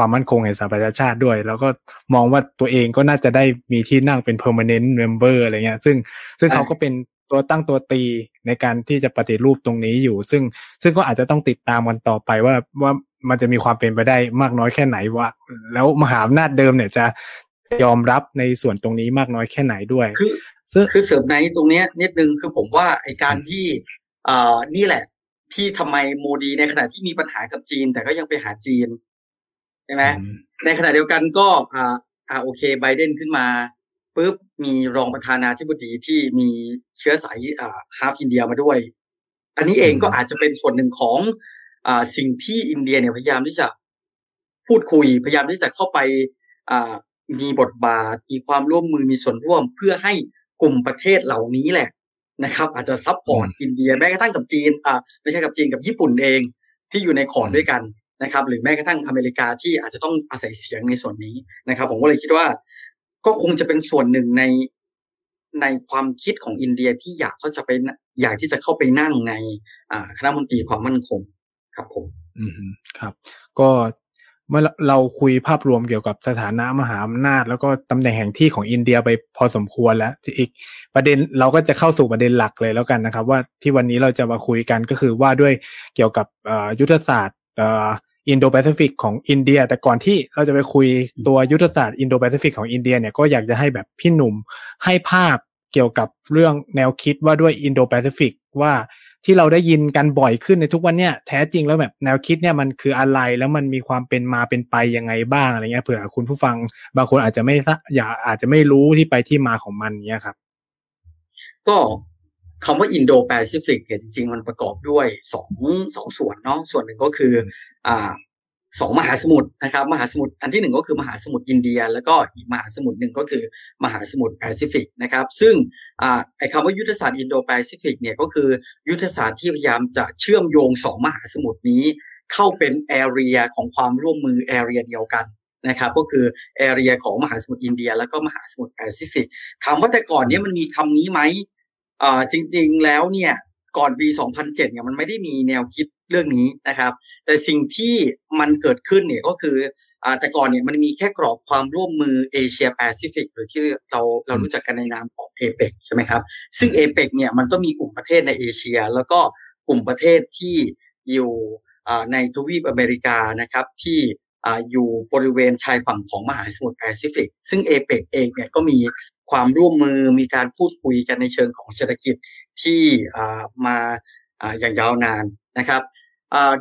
S1: ความมั่นคงแห่งสหประชาชาติด้วย แล้วก็มองว่าตัวเองก็น่าจะได้มีที่นั่งเป็น permanent member อะไรเงี้ย ซึ่งซึ่งเขาก็เป็นตัวตั้งตัวตีในการที่จะปฏิรูปตรงนี้อยู่ ซึ่งซึ่งก็อาจจะต้องติดตามกันต่อไปว่าว่ามันจะมีความเป็นไปได้มากน้อยแค่ไหนว่า แล้วมหาอำนาจเดิมเนี่ยจะยอมรับในส่วนตรงนี้มากน้อยแค่ไหนด้วย
S2: คือคือเสริมในตรงนี้นิดนึงคือผมว่าไอการที่อ่านี่แหละ ที่ทำไมโมดีในขณะที่มีปัญหากับจีน แต่ก็ยังไปหาจีนใช่ไหมในขณะเดียวกันก็อ่าอ่าโอเคไบเดนขึ้นมาปุ๊บมีรองประธานาธิบดีที่มีเชื้อสายอ่าฮาฟอินเดียมาด้วย อันนี้เองก็อาจจะเป็นส่วนหนึ่งของอ่าสิ่งที่อินเดียเนี่ยพยายามที่จะพูดคุยพยายามที่จะเข้าไปอ่ามีบทบาท มีความร่วมมือมีส่วนร่วม เพื่อให้กลุ่มประเทศเหล่านี้แหละนะครับ อาจจะซับพอร์ตอินเดียแม้กระทั่งกับจีนอ่าไม่ใช่กับจีนกับญี่ปุ่นเองที่อยู่ในขอดด้วยกัน นะครับหรือแม้กระทั่งอเมริกาที่อาจจะต้องอาศัยเสียงในส่วนนี้นะครับ ผมก็เลยคิดว่า ก็คงจะเป็นส่วนหนึ่งในในความคิดของอินเดียที่อยากเขาจะไปอยากที่จะเข้าไปนั่งในคณะมนตรีความมั่นคงครับผม
S1: อืมครับ ก็เมื่อเราคุยภาพรวมเกี่ยวกับสถานะมหาอำนาจ แล้วก็ตำแหน่งแห่งที่ของอินเดียไปพอสมควรแล้วอีกประเด็นเราก็จะเข้าสู่ประเด็นหลักเลยแล้วกันนะครับ ว่าที่วันนี้เราจะมาคุยกันก็คือว่าด้วยเกี่ยวกับยุทธศาสตร์ อินโดแปซิฟิกของอินเดีย แต่ก่อนที่เราจะไปคุยตัวยุทธศาสตร์อินโดแปซิฟิกของอินเดียเนี่ยก็อยากจะให้แบบพี่หนุ่มให้ภาพเกี่ยวกับเรื่องแนวคิดว่าด้วยอินโดแปซิฟิกว่าที่เราได้ยินกันบ่อยขึ้นในทุกวันเนี่ยแท้จริงแล้วแบบแนวคิดเนี่ยมันคืออะไรแล้วมันมีความเป็นมาเป็นไปยังไงบ้างอะไรเงี้ยเผื่อคุณผู้ฟังบางคนอาจจะไม่อยากอาจจะไม่รู้ที่ไปที่มาของมันเนี้ยครับ
S2: ก็ คำว่าอินโดแปซิฟิกเนี่ยจริงๆ มันประกอบด้วยสองสองส่วนเนาะส่วนหนึ่งก็คืออ่าสองมหาสมุทรนะครับมหาสมุทรอันที่หนึ่งก็คือมหาสมุทรอินเดีย แล้วก็อีกมหาสมุทรหนึ่งก็คือมหาสมุทรแปซิฟิกนะครับซึ่งไอ้คำว่ายุทธศาสตร์อินโดแปซิฟิกเนี่ยก็คือยุทธศาสตร์ที่พยายามจะเชื่อมโยงสองมหาสมุทรนี้ เข้าเป็น area ของความร่วมมือ area เดียวกันนะครับก็คือ area ของมหาสมุทรอินเดีย แล้วก็มหาสมุทรแปซิฟิกถามว่าแต่ก่อนเนี้ยมันมีคำนี้ไหม อ่าจริง ๆ แล้วเนี่ยก่อนปี 2007 เนี่ยมันไม่ได้มีแนวคิดเรื่องนี้นะครับ แต่สิ่งที่มันเกิดขึ้นเนี่ยก็คืออ่าแต่ก่อนเนี่ยมันมีแค่กรอบความร่วมมือเอเชียแปซิฟิกหรือที่เราเรารู้จักกันในนามของเอเปกใช่ไหมครับ ซึ่งเอเปกเนี่ยมันก็มีกลุ่มประเทศในเอเชีย แล้วก็กลุ่มประเทศที่อยู่ในทวีปอเมริกานะครับที่อยู่บริเวณชายฝั่งของมหาสมุทรแปซิฟิก ซึ่งเอเปกเองเนี่ยก็มี ความร่วมมือมีการพูดคุยกันในเชิงของเศรษฐกิจที่มาอย่างยาวนานนะครับ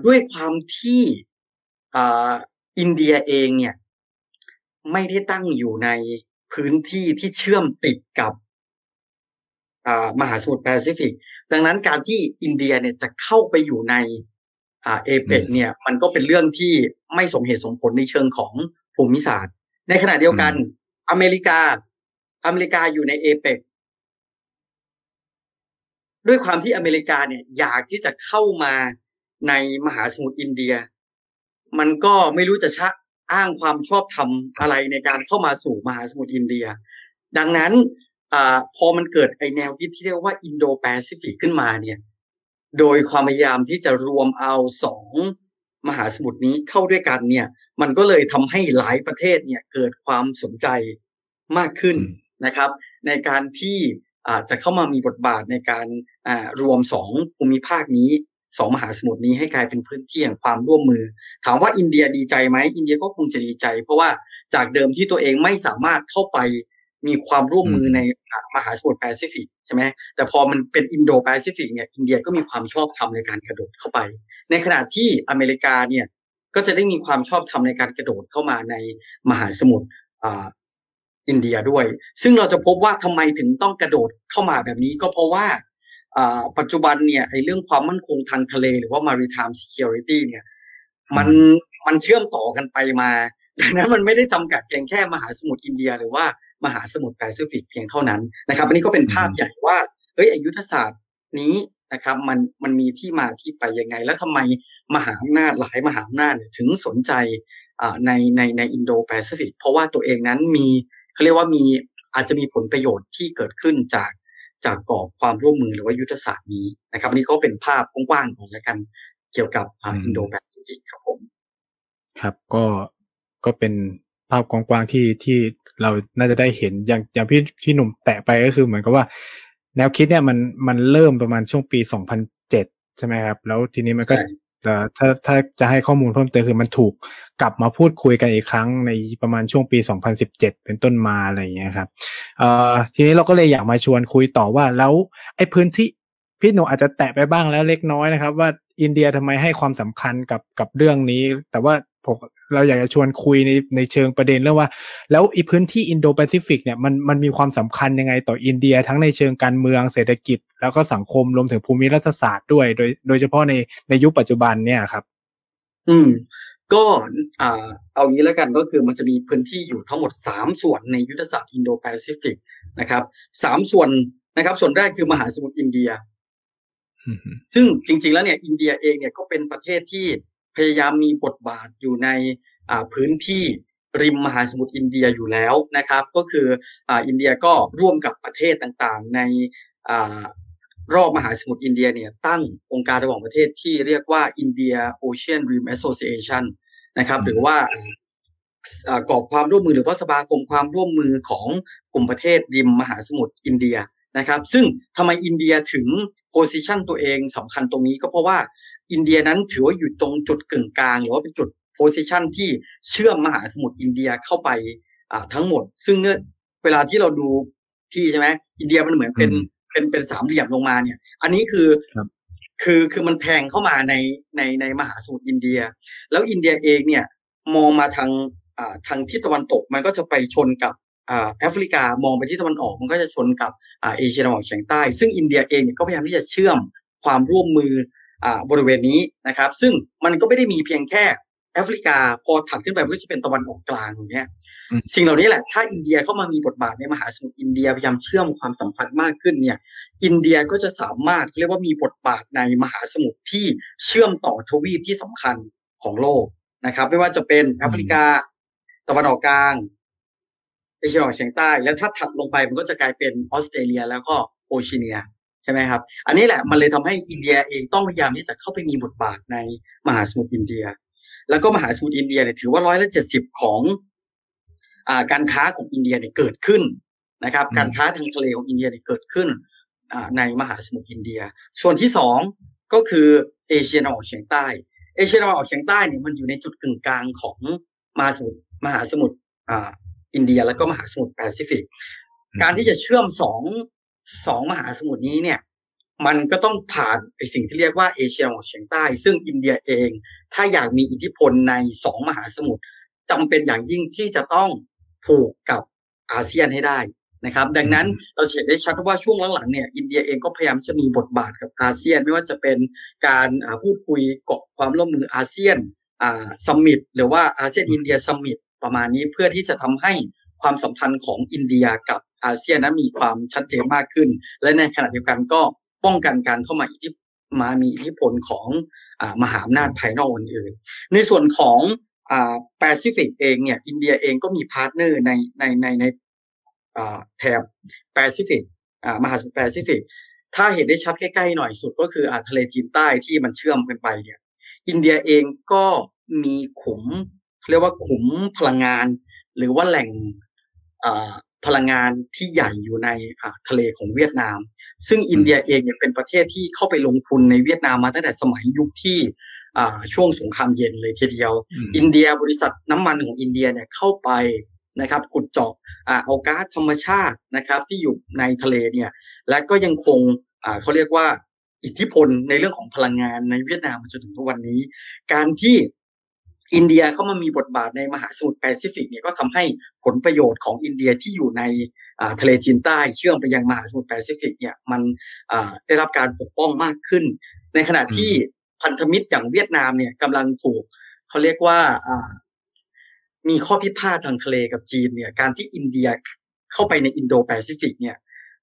S2: ด้วยความที่อินเดียเองเนี่ยไม่ได้ตั้งอยู่ในพื้นที่ที่เชื่อมติดกับมหาสมุทรแปซิฟิก ดังนั้นการที่อินเดียเนี่ยจะเข้าไปอยู่ในเอเปกเนี่ยมันก็เป็นเรื่องที่ไม่สมเหตุสมผลในเชิงของภูมิศาสตร์ ในขณะเดียวกันอเมริกา อเมริกาอยู่ในเอเปกด้วยความที่อเมริกาเนี่ยอยากที่จะเข้ามาในมหาสมุทรอินเดีย มันก็ไม่รู้จะจะอ้างความชอบธรรมอะไรในการเข้ามาสู่มหาสมุทรอินเดีย ดังนั้นอพอมันเกิดไอแนวคิดที่เรียกว่าอินโดแปซิฟิกขึ้นมาเนี่ย โดยความพยายามที่จะรวมเอาสองมหาสมุทรนี้เข้าด้วยกันเนี่ย มันก็เลยทำให้หลายประเทศเนี่ยเกิดความสนใจมากขึ้น นะครับ ในการที่อาจจะเข้ามามีบทบาทในการรวมสองภูมิภาคนี้สองมหาสมุทรนี้ให้กลายเป็นพื้นที่แห่งความร่วมมือ ถามว่าอินเดียดีใจไหมอินเดียก็คงจะดีใจ เพราะว่าจากเดิมที่ตัวเองไม่สามารถเข้าไปมีความร่วมมือในมหาสมุทรแปซิฟิกใช่ไหมแต่พอมันเป็นอินโดแปซิฟิกเนี่ยอินเดียก็มีความชอบธรรมในการกระโดดเข้าไป ในขณะที่อเมริกาเนี่ยก็จะได้มีความชอบธรรมในการกระโดดเข้ามาในมหาสมุทร อินเดียด้วย ซึ่งเราจะพบว่าทำไมถึงต้องกระโดดเข้ามาแบบนี้ก็เพราะว่าปัจจุบันเนี่ยไอ้เรื่องความมั่นคงทางทะเลหรือว่า maritime security เนี่ยมันมันเชื่อมต่อกันไปมาดังนั้นมันไม่ได้จำกัดเพียงแค่มหาสมุทรอินเดีย หรือว่ามหาสมุทรแปซิฟิกเพียงเท่านั้นนะครับ อันนี้ก็เป็นภาพใหญ่ว่าเอ้ยยุทธศาสตร์นี้นะครับ มันมันมีที่มาที่ไปยังไง แล้วทำไมมหาอำนาจหลายมหาอำนาจถึงสนใจในในในอินโดแปซิฟิกเพราะว่าตัวเองนั้นมี เขาเรียกว่ามีอาจจะมีผลประโยชน์ที่เกิดขึ้นจากจากกรอบความร่วมมือหรือว่ายุทธศาสตร์นี้นะครับอันนี้ก็เป็นภาพกว้างๆของแล้วกันเกี่ยวกับอินโดแปซิฟิกครับผม
S1: ครับก็ก็เป็นภาพกว้างๆที่ที่เราน่าจะได้เห็นอย่างอย่างพี่พี่หนุ่มแตะไปก็คือเหมือนกับว่า แนวคิดเนี่ยมันมันเริ่มประมาณช่วงปีสองพันเจ็ดใช่ไหมครับ แล้วทีนี้มันก็ แต่ถ้าถ้าจะให้ข้อมูลเพิ่มเติมคือมันถูกกลับมาพูดคุยกันอีกครั้งในประมาณช่วงปี 2017 เป็นต้นมาอะไรอย่างเงี้ยครับเอ่อทีนี้เราก็เลยอยากมาชวนคุยต่อว่าแล้วไอ้พื้นที่พี่หนุ่มอาจจะแตะไปบ้างแล้วเล็กน้อยนะครับ ว่าอินเดียทำไมให้ความสำคัญกับกับเรื่องนี้ แต่ว่า ผมเราอยากจะชวนคุยในในเชิงประเด็นเรื่องว่า แล้วไอ้พื้นที่อินโดแปซิฟิกเนี่ยมันมันมีความสำคัญยังไงต่ออินเดีย ทั้งในเชิงการเมืองเศรษฐกิจ แล้วก็สังคมรวมถึงภูมิรัฐศาสตร์ด้วย โดยโดยเฉพาะในในยุคปัจจุบันเนี่ยครับ
S2: อืม ก็อ่าเอางี้แล้วกันก็คือมันจะมีพื้นที่อยู่ทั้งหมดสามส่วนในยุทธศาสตร์อินโดแปซิฟิกนะครับสามส่วนนะครับ ส่วนแรกคือมหาสมุทรอินเดียซึ่งจริง ๆ แล้วเนี่ยอินเดียเองเนี่ยก็เป็นประเทศที่ พยายามมีบทบาทอยู่ในพื้นที่ริมมหาสมุทรอินเดียอยู่แล้วนะครับ ก็คืออินเดียก็ร่วมกับประเทศต่างๆ ในรอบมหาสมุทรอินเดียเนี่ยตั้งองค์การระหว่างประเทศที่เรียกว่า Indian Ocean Rim Association นะครับหรือว่ากรอบความร่วมมือหรือว่าสมาคมความร่วมมือของกลุ่มประเทศริมมหาสมุทรอินเดียนะครับ ซึ่งทำไมอินเดียถึง position ตัวเองสำคัญตรงนี้ก็เพราะว่า อินเดียนั้นถือว่าอยู่ตรงจุดกึ่งกลางหรือว่าเป็นจุด position ที่เชื่อมมหาสมุทรอินเดียเข้าไปอ่าทั้งหมด ซึ่งเนื่อเวลาที่เราดูที่ใช่ไหมอินเดียมันเหมือนเป็นเป็นเป็นสามเหลี่ยมลงมาเนี่ย อันนี้คือคือคือมันแทงเข้ามาในในในมหาสมุทรอินเดีย แล้วอินเดียเองเนี่ยมองมาทางอ่าทางทิศตะวันตกมันก็จะไปชนกับแอฟริกามองไปที่ตะวันออกมันก็จะชนกับเอเชียตะวันออกเฉียงใต้ ซึ่งอินเดียเองเนี่ยก็พยายามที่จะเชื่อมความร่วมมือ บริเวณนี้นะครับ ซึ่งมันก็ไม่ได้มีเพียงแค่แอฟริกาพอถัดขึ้นไปก็จะเป็นตะวันออกกลางอย่างเงี้ยสิ่งเหล่านี้แหละ ถ้าอินเดียเข้ามามีบทบาทในมหาสมุทรอินเดียพยายามเชื่อมความสัมพันธ์มากขึ้นเนี่ย อินเดียก็จะสามารถเรียกว่ามีบทบาทในมหาสมุทรที่เชื่อมต่อทวีปที่สำคัญของโลกนะครับ ไม่ว่าจะเป็นแอฟริกา ตะวันออกกลางเอเชียตะวันออกเฉียงใต้ แล้วถ้าถัดลงไปมันก็จะกลายเป็นออสเตรเลีย แล้วก็โอเชียเนีย ใช่ไหมครับ อันนี้แหละมันเลยทำให้อินเดียเองต้องพยายามที่จะเข้าไปมีบทบาทในมหาสมุทรอินเดีย แล้วก็มหาสมุทรอินเดียเนี่ยถือว่าร้อยละเจ็ดสิบของอ่าการค้าของอินเดียเนี่ยเกิดขึ้นนะครับ การค้าทางทะเลของอินเดียเนี่ยเกิดขึ้นอ่าในมหาสมุทรอินเดีย ส่วนที่สองก็คือเอเชียตะวันออกเฉียงใต้ เอเชียตะวันออกเฉียงใต้เนี่ยมันอยู่ในจุดกึ่งกลางของมหาสมุทรมหาสมุทรอ่าอินเดียแล้วก็มหาสมุทรแปซิฟิก การที่จะเชื่อมสอง สองมหาสมุทรนี้เนี่ย มันก็ต้องผ่านไอสิ่งที่เรียกว่าเอเชียตะวันออกเฉียงใต้ ซึ่งอินเดียเอง ถ้าอยากมีอิทธิพลในสองมหาสมุทรจำเป็นอย่างยิ่งที่จะต้องผูกกับอาเซียนให้ได้นะครับ ดังนั้นเราเห็นได้ชัดว่าช่วงหลังๆเนี่ยอินเดียเองก็พยายามจะมีบทบาทกับอาเซียน ไม่ว่าจะเป็นการพูดคุยกรอบความร่วมมืออาเซียนอ่า summit หรือว่าอาเซียนอินเดีย summit ประมาณนี้เพื่อที่จะทำให้ความสัมพันธ์ของอินเดียกับ อาเซียนนั้นมีความชัดเจนมากขึ้น และในขณะเดียวกันก็ป้องกันการเข้ามาอิทธิมามีอิทธิพลของอมหาอำนาจภายนอกอื่นๆในส่วนของแปซิฟิกเองเนี่ยอินเดียเองก็มี partner ในในในในแถบแปซิฟิกมหาสมุทรแปซิฟิกถ้าเห็นได้ชัดใกล้ๆหน่อยสุดก็คืออาทะเลจีนใต้ที่มันเชื่อมกันไปเนี่ยอินเดียเองก็มีขุมเรียกว่าขุมพลังงาน หรือว่าแหล่ง พลังงานที่ใหญ่อยู่ในทะเลของเวียดนาม ซึ่งอินเดียเองเนี่ยเป็นประเทศที่เข้าไปลงทุนในเวียดนามมาตั้งแต่สมัยยุคที่ช่วงสงครามเย็นเลยทีเดียว อินเดียบริษัทน้ำมันของอินเดียเนี่ยเข้าไปนะครับขุดเจาะเอาก๊าซธรรมชาตินะครับที่อยู่ในทะเลเนี่ยและก็ยังคงเขาเรียกว่าอิทธิพลในเรื่องของพลังงานในเวียดนามมาจนถึงทุกวันนี้ การที่ อินเดียเข้ามามีบทบาทในมหาสมุทรแปซิฟิกเนี่ยก็ทำให้ผลประโยชน์ของอินเดียที่อยู่ในทะเลจีนใต้เชื่อมไปยังมหาสมุทรแปซิฟิกเนี่ยมันได้รับการปกป้องมากขึ้น ในขณะที่พันธมิตรอย่างเวียดนามเนี่ยกำลังถูกเขาเรียกว่ามีข้อพิพาททางทะเลกับจีนเนี่ยการที่อินเดียเข้าไปในอินโดแปซิฟิกเนี่ย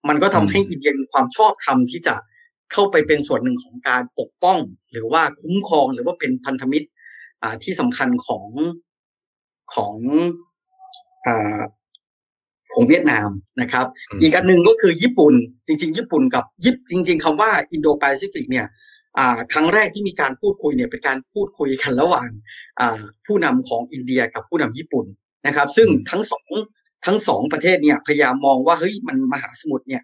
S2: มันก็ทำให้อินเดียมีความชอบธรรมที่จะเข้าไปเป็นส่วนหนึ่งของการปกป้อง หรือว่าคุ้มครองหรือว่าเป็นพันธมิตร อ่าที่สำคัญของของอ่าของเวียดนามนะครับ อีกอันหนึ่งก็คือญี่ปุ่น จริง ๆ ญี่ปุ่นกับยิปจริง ๆคำว่าอินโดแปซิฟิกเนี่ยอ่าครั้งแรกที่มีการพูดคุยเนี่ยเป็นการพูดคุยกันระหว่างอ่าผู้นำของอินเดียกับผู้นำญี่ปุ่นนะครับ ซึ่งทั้งสองทั้งสองประเทศเนี่ยพยายามมองว่าเฮ้ยมันมหาสมุทรเนี่ย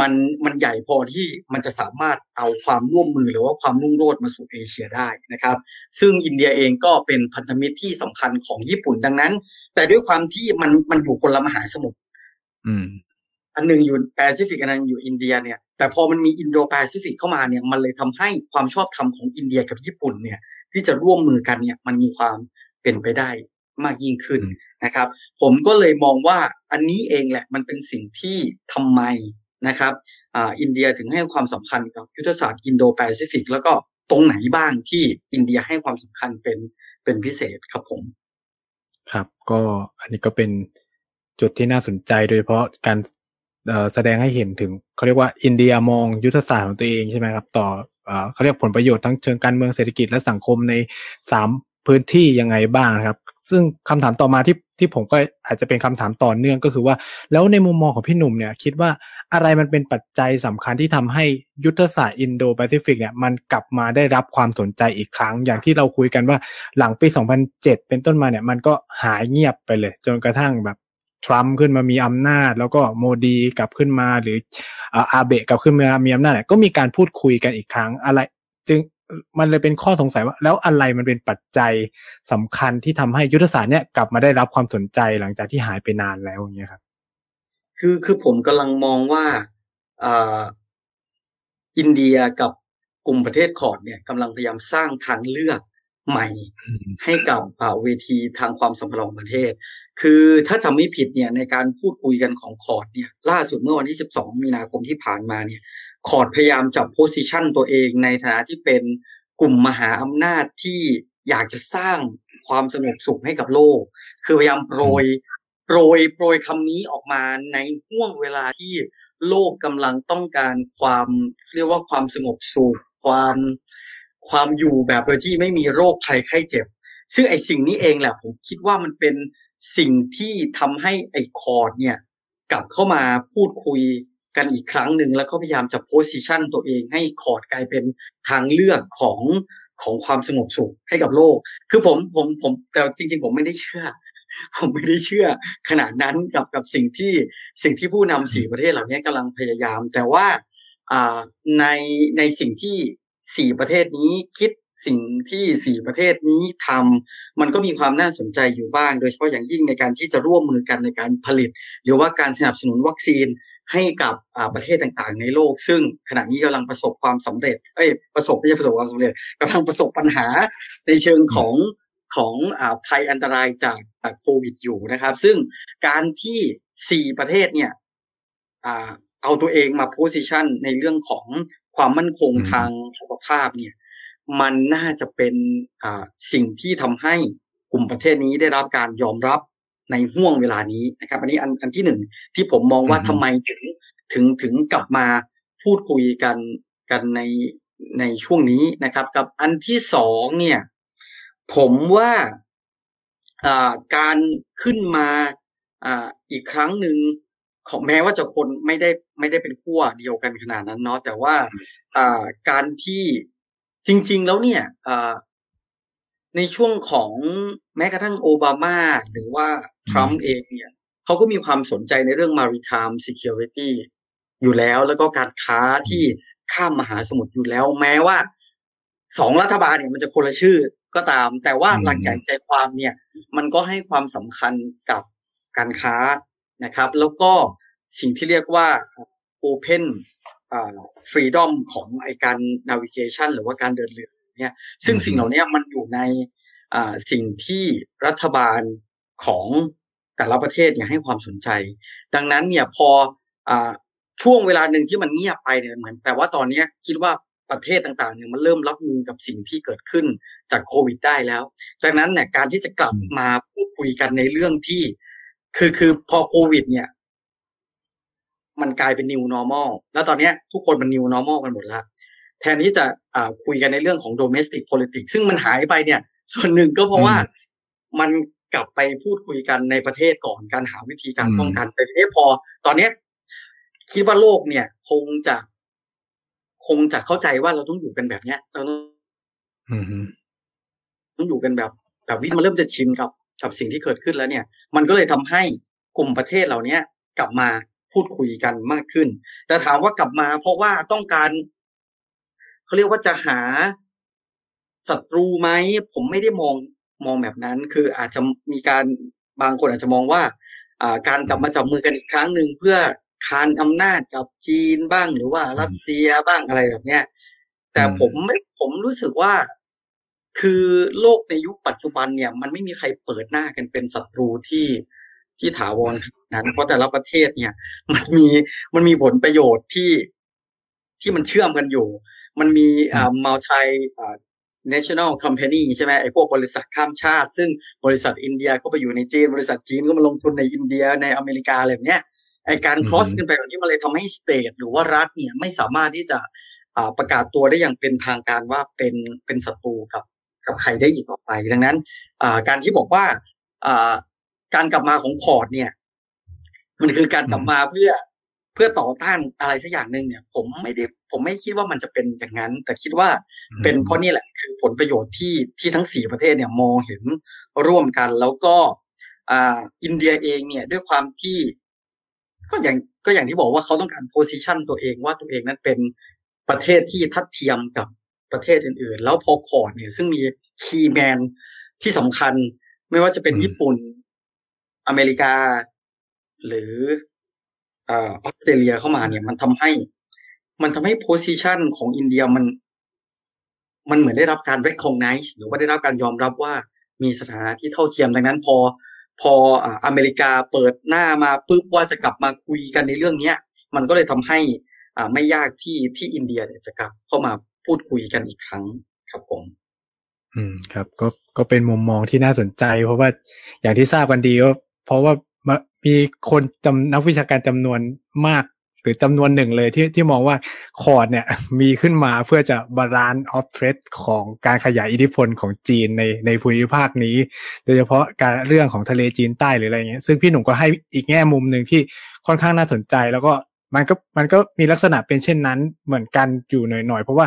S2: มันมันใหญ่พอที่มันจะสามารถเอาความร่วมมือหรือว่าความรุ่งโรจน์มาสู่เอเชียได้นะครับ ซึ่งอินเดียเองก็เป็นพันธมิตรที่สำคัญของญี่ปุ่นดังนั้น แต่ด้วยความที่มันมันอยู่คนละมหาสมุทรอันหนึ่งอยู่แปซิฟิกอันนึงอยู่อินเดียเนี่ยแต่พอมันมีอินโดแปซิฟิกเข้ามาเนี่ยมันเลยทำให้ความชอบธรรมของอินเดียกับญี่ปุ่นเนี่ยที่จะร่วมมือกันเนี่ยมันมีความเป็นไปได้มากยิ่งขึ้นนะครับ ผมก็เลยมองว่าอันนี้เองแหละมันเป็นสิ่งที่ทำไม นะครับอินเดียถึงให้ความสำคัญกับยุทธศาสตร์อินโดแปซิฟิกแล้วก็ตรงไหนบ้างที่อินเดียให้ความสำคัญเป็นเป็นพิเศษครับผม
S1: ครับ ก็อันนี้ก็เป็นจุดที่น่าสนใจโดยเฉพาะการแสดงให้เห็นถึงเขาเรียกว่าอินเดียมองยุทธศาสตร์ของตัวเองใช่ไหมครับ ต่อเขาเรียกผลประโยชน์ทั้งเชิงการเมืองเศรษฐกิจและสังคมในสามพื้นที่ยังไงบ้างครับ ซึ่งคำถามต่อมาที่ที่ผมก็อาจจะเป็นคำถามต่อเนื่องก็คือว่า แล้วในมุมมองของพี่หนุ่มเนี่ย คิดว่าอะไรมันเป็นปัจจัยสำคัญที่ทำให้ยุทธศาสตร์อินโดแปซิฟิกเนี่ยมันกลับมาได้รับความสนใจอีกครั้ง อย่างที่เราคุยกันว่าหลังปี 2007 เป็นต้นมาเนี่ย มันก็หายเงียบไปเลย จนกระทั่งแบบทรัมป์ขึ้นมามีอำนาจ แล้วก็โมดีกลับขึ้นมาหรืออาเบะกลับขึ้นมามีอำนาจเนี่ยก็มีการพูดคุยกันอีกครั้งอะไร จึง มันเลยเป็นข้อสงสัยว่า แล้วอะไรมันเป็นปัจจัยสำคัญที่ทำให้ยุทธศาสตร์เนี่ยกลับมาได้รับความสนใจหลังจากที่หายไปนานแล้วอย่างเงี้ยครับ
S2: คือคือผมกำลังมองว่าอ่าอินเดียกับกลุ่มประเทศคอร์ดเนี่ยกำลังพยายามสร้างทางเลือกใหม่ให้กับเวทีทางความสัมพันธ์ของประเทศ คือถ้าจำไม่ผิดเนี่ยในการพูดคุยกันของคอร์ดเนี่ยล่าสุดเมื่อวันที่ 12 มีนาคมที่ผ่านมาเนี่ย Quad พยายามจับ position ตัวเองในฐานะที่เป็นกลุ่มมหาอำนาจที่อยากจะสร้างความสงบสุขให้กับโลก คือพยายามโปรยโปรยโปรยคำนี้ออกมาในห้วงเวลาที่โลกกำลังต้องการความเรียกว่าความสงบสุขความความอยู่แบบโดยที่ไม่มีโรคภัยไข้เจ็บ ซึ่งไอ้สิ่งนี้เองแหละผมคิดว่ามันเป็นสิ่งที่ทำให้ไอ้ Quad เนี่ย กลับเข้ามาพูดคุย กันอีกครั้งหนึ่งแล้วก็พยายามจะโพสิชันตัวเองให้คอร์ดกลายเป็นทางเลือกของของความสงบสุขให้กับโลก คือผมผมผมแต่จริง ๆ ผมไม่ได้เชื่อ ผมไม่ได้เชื่อ ขนาดนั้นกับกับสิ่งที่สิ่งที่ผู้นำสี่ประเทศเหล่านี้กำลังพยายาม แต่ว่าอ่าในในสิ่งที่สี่ประเทศนี้คิดสิ่งที่สี่ประเทศนี้ทำมันก็มีความน่าสนใจอยู่บ้าง โดยเฉพาะอย่างยิ่งในการที่จะร่วมมือกันในการผลิต หรือว่าการสนับสนุนวัคซีน ให้กับประเทศต่างๆ ในโลก ซึ่งขณะนี้กำลังประสบความสำเร็จเอ้ยประสบไม่ใช่ประสบความสำเร็จกำลังประสบปัญหาในเชิงของของอภัยอันตรายจากโควิดอยู่นะครับ ซึ่งการที่สี่ประเทศเนี่ยเอาตัวเองมาโพสิชันในเรื่องของความมั่นคงทางสุขภาพเนี่ย มันน่าจะเป็นสิ่งที่ทำให้กลุ่มประเทศนี้ได้รับการยอมรับ ในห่วงเวลานี้นะครับ อันนี้อันอันที่หนึ่งที่ผมมองว่าทำไมถึงถึงถึงกลับมาพูดคุยกันกันในในช่วงนี้นะครับ กับอันที่สองเนี่ย ผมว่าการขึ้นมาออีกครั้งหนึ่งของแม้ว่าจะคนไม่ได้ไม่ได้เป็นขั้วเดียวกันขนาดนั้นเนาะแต่ว่าการที่จริง ๆ แล้วเนี่ย ในช่วงของแม้กระทั่งโอบามาหรือว่าทรัมป์เองเนี่ยเขาก็มีความสนใจในเรื่อง maritime security อยู่แล้วแล้วก็การค้าที่ข้ามมหาสมุทรอยู่แล้ว แม้ว่าสองรัฐบาลเนี่ยมันจะคนละชื่อก็ตาม แต่ว่าหลักใหญ่ใจความเนี่ย มันก็ให้ความสำคัญกับการค้านะครับ แล้วก็สิ่งที่เรียกว่า open freedom ของไอการ navigation หรือว่าการเดินเรือ เนี่ยซึ่งสิ่งเหล่านี้มันอยู่ในสิ่งที่รัฐบาลของแต่ละประเทศเนี่ยให้ความสนใจ ดังนั้นเนี่ยพออช่วงเวลาหนึ่งที่มันเงียบไปเนี่ยเหมือนแต่ว่าตอนนี้คิดว่าประเทศต่างๆเนี่ยมันเริ่มรับมือกับสิ่งที่เกิดขึ้นจากโควิดได้แล้ว ดังนั้นเนี่ยการที่จะกลับมาพูดคุยกันในเรื่องที่ คือคือพอโควิด เนี่ย มันกลายเป็น new normal แล้วตอนนี้ทุกคนมัน new normal กันหมดแล้ว แทนที่จะอ่าคุยกันในเรื่องของ domestic politics ซึ่งมันหายไปเนี่ย ส่วนหนึ่งก็เพราะว่ามันกลับไปพูดคุยกันในประเทศก่อนการหาวิธีการป้องกันแต่ทีนี้พอ ตอนเนี้ยคิดว่าโลกเนี่ย คงจะ คงจะเข้าใจว่าเราต้องอยู่กันแบบเนี้ยเราต้อง
S1: อืม
S2: ต้องอยู่กันแบบ แบบวิมันเริ่มจะชินกับกับสิ่งที่เกิดขึ้นแล้วเนี่ย มันก็เลยทำให้กลุ่มประเทศเหล่าเนี้ย กลับมาพูดคุยกันมากขึ้น แต่ถามว่ากลับมาเพราะว่าต้องการ เขาเรียกว่าจะหาศัตรูไหมผมไม่ได้มองมองแบบนั้น คืออาจจะมีการบางคนอาจจะมองว่าอ่าการกลับมาจับมือกันอีกครั้งหนึ่งเพื่อคานอำนาจกับจีนบ้างหรือว่ารัสเซียบ้างอะไรแบบเนี้ย แต่ผมไม่ผมรู้สึกว่า คือโลกในยุคปัจจุบันเนี่ย มันไม่มีใครเปิดหน้ากันเป็นศัตรูที่ที่ถาวรขนาดนั้น เพราะแต่ละประเทศเนี่ย มันมีมันมีผลประโยชน์ที่ที่มันเชื่อมกันอยู่ มันมีอ่า multi อ่า national company ใช่ไหมไอ้พวกบริษัทข้ามชาติ ซึ่งบริษัทอินเดียก็ไปอยู่ในจีน บริษัทจีนก็มาลงทุนในอินเดียในอเมริกาอะไรแบบเนี้ยไอ้การ cross กันไปแบบนี้มันเลยทำให้สเตทหรือว่ารัฐเนี่ยไม่สามารถที่จะอ่าประกาศตัวได้อย่างเป็นทางการว่าเป็นเป็นศัตรูกับกับใครได้อีกต่อไป ดังนั้นอ่าการที่บอกว่าอ่าการกลับมาของคอร์ดเนี่ย มันคือการกลับมาเพื่อ เพื่อต่อต้านอะไรสักอย่างหนึ่งเนี่ย ผมไม่ได้ผมไม่คิดว่ามันจะเป็นอย่างนั้น แต่คิดว่าเป็นเพราะนี่แหละคือผลประโยชน์ที่ที่ทั้งสี่ประเทศเนี่ยมองเห็นร่วมกันแล้วก็อ่าอินเดียเองเนี่ยด้วยความที่ก็อย่างก็อย่างที่บอกว่าเขาต้องการ position ตัวเองว่าตัวเองนั้นเป็นประเทศที่ทัดเทียมกับประเทศอื่น ๆ แล้วพอ Quad เนี่ย ซึ่งมี key man ที่สำคัญ ไม่ว่าจะเป็นญี่ปุ่น อเมริกา หรือ ออสเตรเลียเข้ามาเนี่ย มันทำให้ มันทำให้ position ของอินเดียมัน มันเหมือนได้รับการ recognize หรือว่าได้รับการยอมรับว่ามีสถานะที่เท่าเทียมดังนั้นพอ พออ่าอเมริกาเปิดหน้ามาปุ๊บว่าจะกลับมาคุยกันในเรื่องเนี้ย มันก็เลยทำให้อ่าไม่ยากที่ที่อินเดียเนี่ยจะกลับเข้ามาพูดคุยกันอีกครั้งครับผม
S1: อืมครับ ก็ก็เป็นมุมมองที่น่าสนใจ เพราะว่าอย่างที่ทราบกันดีว่าเพราะว่า มีคนจำนักวิชาการจำนวนมาก หรือจำนวนหนึ่งเลยที่ที่มองว่า Quad เนี่ย มีขึ้นมาเพื่อจะ balance of threat ของการขยายอิทธิพลของจีนในในภูมิภาคนี้ โดยเฉพาะการเรื่องของทะเลจีนใต้หรืออะไรเงี้ยซึ่งพี่หนุ่มก็ให้อีกแง่มุมหนึ่งที่ค่อนข้างน่าสนใจ แล้วก็มันก็มันก็มีลักษณะเป็นเช่นนั้นเหมือนกันอยู่หน่อยๆเพราะว่า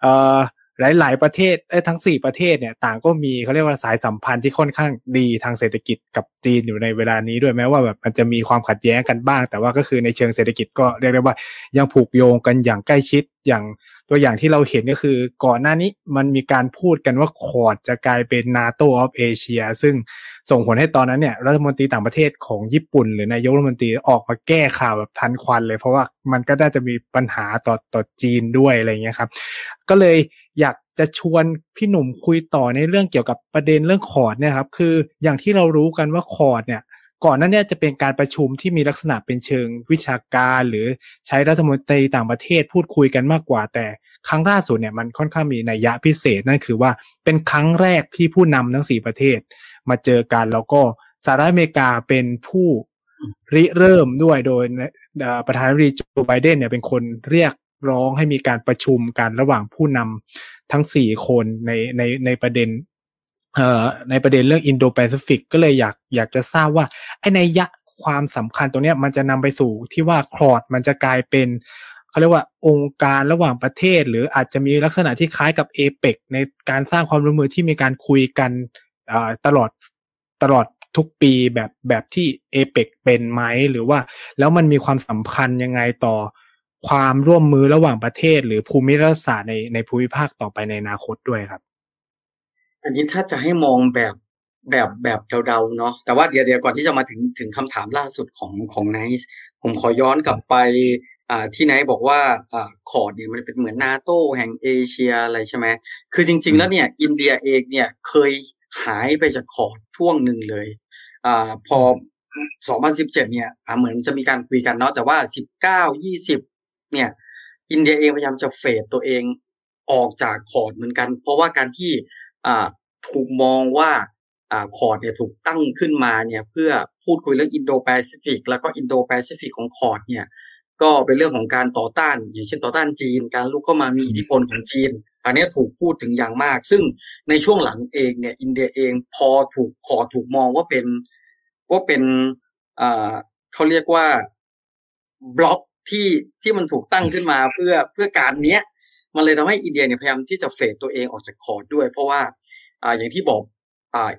S1: เอ่อ หลาย ๆ ประเทศเอ้ทั้งสี่ประเทศเนี่ยต่างก็มีเขาเรียกว่าสายสัมพันธ์ที่ค่อนข้างดีทางเศรษฐกิจกับจีนอยู่ในเวลานี้ด้วยแม้ว่าแบบมันจะมีความขัดแย้งกันบ้าง แต่ว่าก็คือในเชิงเศรษฐกิจก็เรียกได้ว่ายังผูกโยงกันอย่างใกล้ชิดอย่าง ตัวอย่างที่เราเห็นก็คือก่อนหน้านี้มันมีการพูดกันว่า Quad จะกลายเป็น NATO of Asia ซึ่งส่งผลให้ตอนนั้นเนี่ยรัฐมนตรีต่างประเทศของญี่ปุ่น หรือนายกรัฐมนตรีออกมาแก้ข่าวแบบทันควันเลย เพราะว่ามันก็น่าจะมีปัญหาต่อต่อจีนด้วยอะไรเงี้ยครับ ก็เลยอยากจะชวนพี่หนุ่มคุยต่อในเรื่องเกี่ยวกับประเด็นเรื่อง Quad เนี่ยครับคืออย่างที่เรารู้กันว่า Quad เนี่ย ก่อนหน้านั้นเนี่ยจะเป็นการประชุมที่มีลักษณะเป็นเชิงวิชาการ หรือใช้รัฐมนตรีต่างประเทศพูดคุยกันมากกว่า แต่ครั้งล่าสุดเนี่ยมันค่อนข้างมีนัยยะพิเศษนั่นคือว่าเป็นครั้งแรกที่ผู้นำทั้งสี่ประเทศ มาเจอกันแล้วก็สหรัฐอเมริกาเป็นผู้ริเริ่มด้วยโดยประธานาธิบดีโจไบเดนเนี่ยเป็นคนเรียกร้องให้มีการประชุมกันระหว่างผู้นำทั้งสี่คนในในในประเด็น ในประเด็นเรื่องอินโดแปซิฟิกก็เลยอยากอยากจะทราบว่าไอ้ในยะความสำคัญตรงนี้มันจะนำไปสู่ที่ว่าคลอดมันจะกลายเป็นเขาเรียกว่าองค์การระหว่างประเทศ หรืออาจจะมีลักษณะที่คล้ายกับเอเปกในการสร้างความร่วมมือที่มีการคุยกันตลอดตลอดทุกปีแบบแบบที่เอเปกเป็นไหมหรือว่าแล้วมันมีความสัมพันธ์ยังไงต่อความร่วมมือระหว่างประเทศ หรือภูมิรัฐศาสตร์ในในภูมิภาคต่อไปในอนาคตด้วยครับ
S2: อันนี้ถ้าจะให้มองแบบแบบแบบเดาๆเนาะแต่ว่าเดี๋ยวเดี๋ยวก่อนที่จะมาถึงถึงคำถามล่าสุดของของไนท์ผมขอย้อนกลับไปอ่าที่ไนท์บอกว่าอ่า Quad เนี่ยมันเป็นเหมือนนาโตแห่งเอเชียอะไรใช่ไหมคือจริง ๆ แล้วเนี่ย อินเดียเองเนี่ยเคยหายไปจาก Quad ช่วงหนึ่งเลยอ่าพอ 2017 เนี่ยอ่าเหมือนจะมีการคุยกันเนาะแต่ว่า 19 20 เนี่ย อินเดียเองพยายามจะ fade ตัวเองออกจาก Quad เหมือนกัน เพราะว่าการที่อ่า ถูกมองว่าอ่า Quad เนี่ยถูกตั้งขึ้นมาเนี่ยเพื่อพูดคุยเรื่องอินโดแปซิฟิกแล้วก็อินโดแปซิฟิกของ Quad เนี่ยก็เป็นเรื่องของการต่อต้าน อย่างเช่นต่อต้านจีน การรุกเข้ามามีอิทธิพลของจีน อันนี้ถูกพูดถึงอย่างมาก ซึ่งในช่วงหลังเองเนี่ยอินเดียเองพอถูกคอถูกมองว่าเป็นว่าเป็นเขาเรียกว่าbloc ที่ที่มันถูกตั้งขึ้นมาเพื่อเพื่อการเนี้ย มันเลยทำให้อินเดียเนี่ยพยายามที่จะ fade ตัวเองออกจาก Quad ด้วย เพราะว่าอ่าอย่างที่บอกอ่า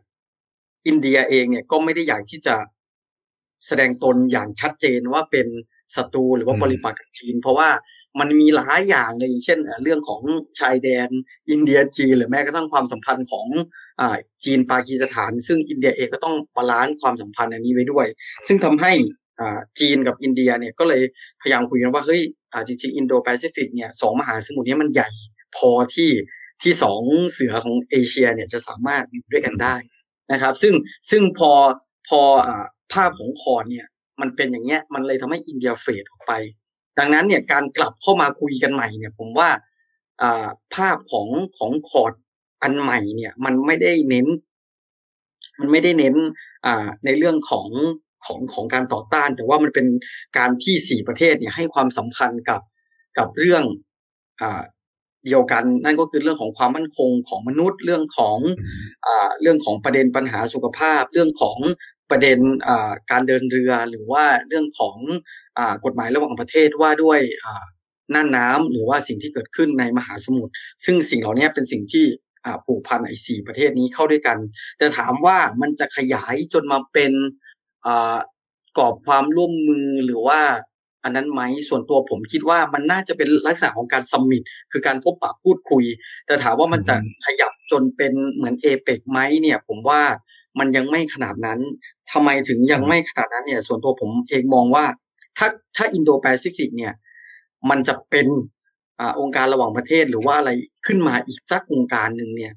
S2: อินเดียเองเนี่ยก็ไม่ได้อยากที่จะแสดงตนอย่างชัดเจนว่าเป็นศัตรูหรือว่า
S1: อืม
S2: ปรปักษ์กับจีน เพราะว่ามันมีหลายอย่างเลยอย่างเช่นเอ่อเรื่องของชายแดน อินเดียจีนหรือแม้กระทั่งความสัมพันธ์ของอ่าจีนปากีสถาน ซึ่งอินเดียเองก็ต้อง balance ความสัมพันธ์อันนี้ไว้ด้วย ซึ่งทำให้อ่า จีนกับอินเดียเนี่ยก็เลยพยายามคุยกันว่าเฮ้ยอ่าจริงๆอินโดแปซิฟิกเนี่ยสองมหาสมุทรนี้มันใหญ่พอที่ที่สองเสือของเอเชียเนี่ยจะสามารถอยู่ด้วยกันได้นะครับ ซึ่งซึ่งพอพออ่าภาพของ Quad เนี่ยมันเป็นอย่างเงี้ยมันเลยทำให้อินเดีย fade ออกไป ดังนั้นเนี่ยการกลับเข้ามาคุยกันใหม่เนี่ยผมว่าอ่าภาพของของ Quad อันใหม่เนี่ยมันไม่ได้เน้น มันไม่ได้เน้นอ่าในเรื่องของ ของของการต่อต้าน แต่ว่ามันเป็นการที่สี่ประเทศเนี่ยให้ความสำคัญกับกับเรื่องอ่าเดียวกันนั่นก็คือเรื่องของความมั่นคงของมนุษย์เรื่องของอ่าเรื่องของประเด็นปัญหาสุขภาพ เรื่องของประเด็นอ่าการเดินเรือหรือว่าเรื่องของอ่ากฎหมายระหว่างประเทศว่าด้วยอ่าน่านน้ำหรือว่าสิ่งที่เกิดขึ้นในมหาสมุทรซึ่งสิ่งเหล่านี้เป็นสิ่งที่อ่าผูกพันไอ้สี่ประเทศนี้เข้าด้วยกัน แต่ถามว่ามันจะขยายจนมาเป็นอ่า กรอบความร่วมมือหรือว่าอันนั้นไหมส่วนตัวผมคิดว่ามันน่าจะเป็นลักษณะของการ summit คือการพบปะพูดคุย แต่ถามว่ามันจะขยับจนเป็นเหมือนเอเปกไหมเนี่ย ผมว่ามันยังไม่ขนาดนั้นทำไมถึงยังไม่ขนาดนั้นเนี่ย ส่วนตัวผมเองมองว่า ถ้าถ้าอินโดแปซิฟิกเนี่ย มันจะเป็นอ่าองค์การระหว่างประเทศหรือว่าอะไรขึ้นมาอีกสักองค์การหนึ่งเนี่ย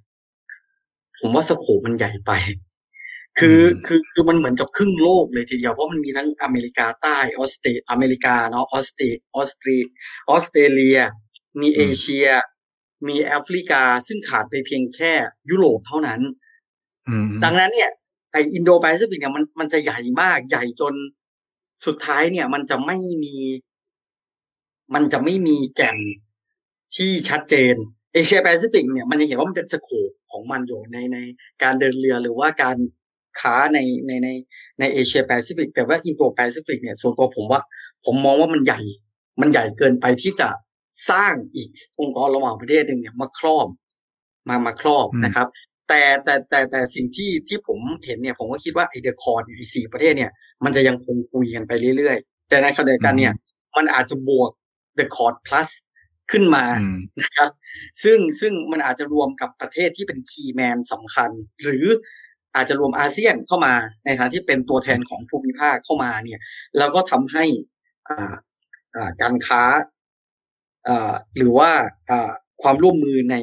S2: ผมว่า scope มันใหญ่ไป คืออ
S1: ม
S2: คือคือมันเหมือนกับครึ่งโลกเลยทีเดียวเพราะมันมีทั้งอเมริกาใต้ออสเตรอเมริกาเนาะออสเตรออสเตรออสเตรเลีย มีเอเชีย มีแอฟริกาซึ่งขาดไปเพียงแค่ยุโรปเท่านั้น
S1: อืม
S2: ดังนั้นเนี่ยไออินโดแปซิฟิกเนี่ยมันมันจะใหญ่มากใหญ่จนสุดท้ายเนี่ย มันจะไม่มี มันจะไม่มีแก่นที่ชัดเจนเอเชียแปซิฟิกเนี่ยมันยังเห็นว่ามันเป็น scope ของมันอยู่ในในการเดินเรือหรือว่าการ ค้าในในในในเอเชียแปซิฟิกแต่ว่าอินโดแปซิฟิกเนี่ยส่วนตัวผมว่า ผมมองว่ามันใหญ่ มันใหญ่เกินไปที่จะสร้างอีกองค์กรระหว่างประเทศหนึ่งเนี่ยมาครอบมามาครอบนะครับ แต่แต่แต่แต่สิ่งที่ที่ผมเห็นเนี่ยผมก็คิดว่าไอ The Quad ไอสี่ประเทศเนี่ย มันจะยังคงคุยกันไปเรื่อยๆ แต่ในขณะเดียวกันเนี่ย มันอาจจะบวก The Quad Plus ขึ้นมา
S1: อืม
S2: นะครับ ซึ่งซึ่งมันอาจจะรวมกับประเทศที่เป็น key man สำคัญ หรือ อาจจะรวมอาเซียนเข้ามาในฐานะที่เป็นตัวแทนของภูมิภาคเข้ามาเนี่ย แล้วก็ทำให้อ่าอ่าการค้าอ่าหรือว่าอ่าความร่วมมือใน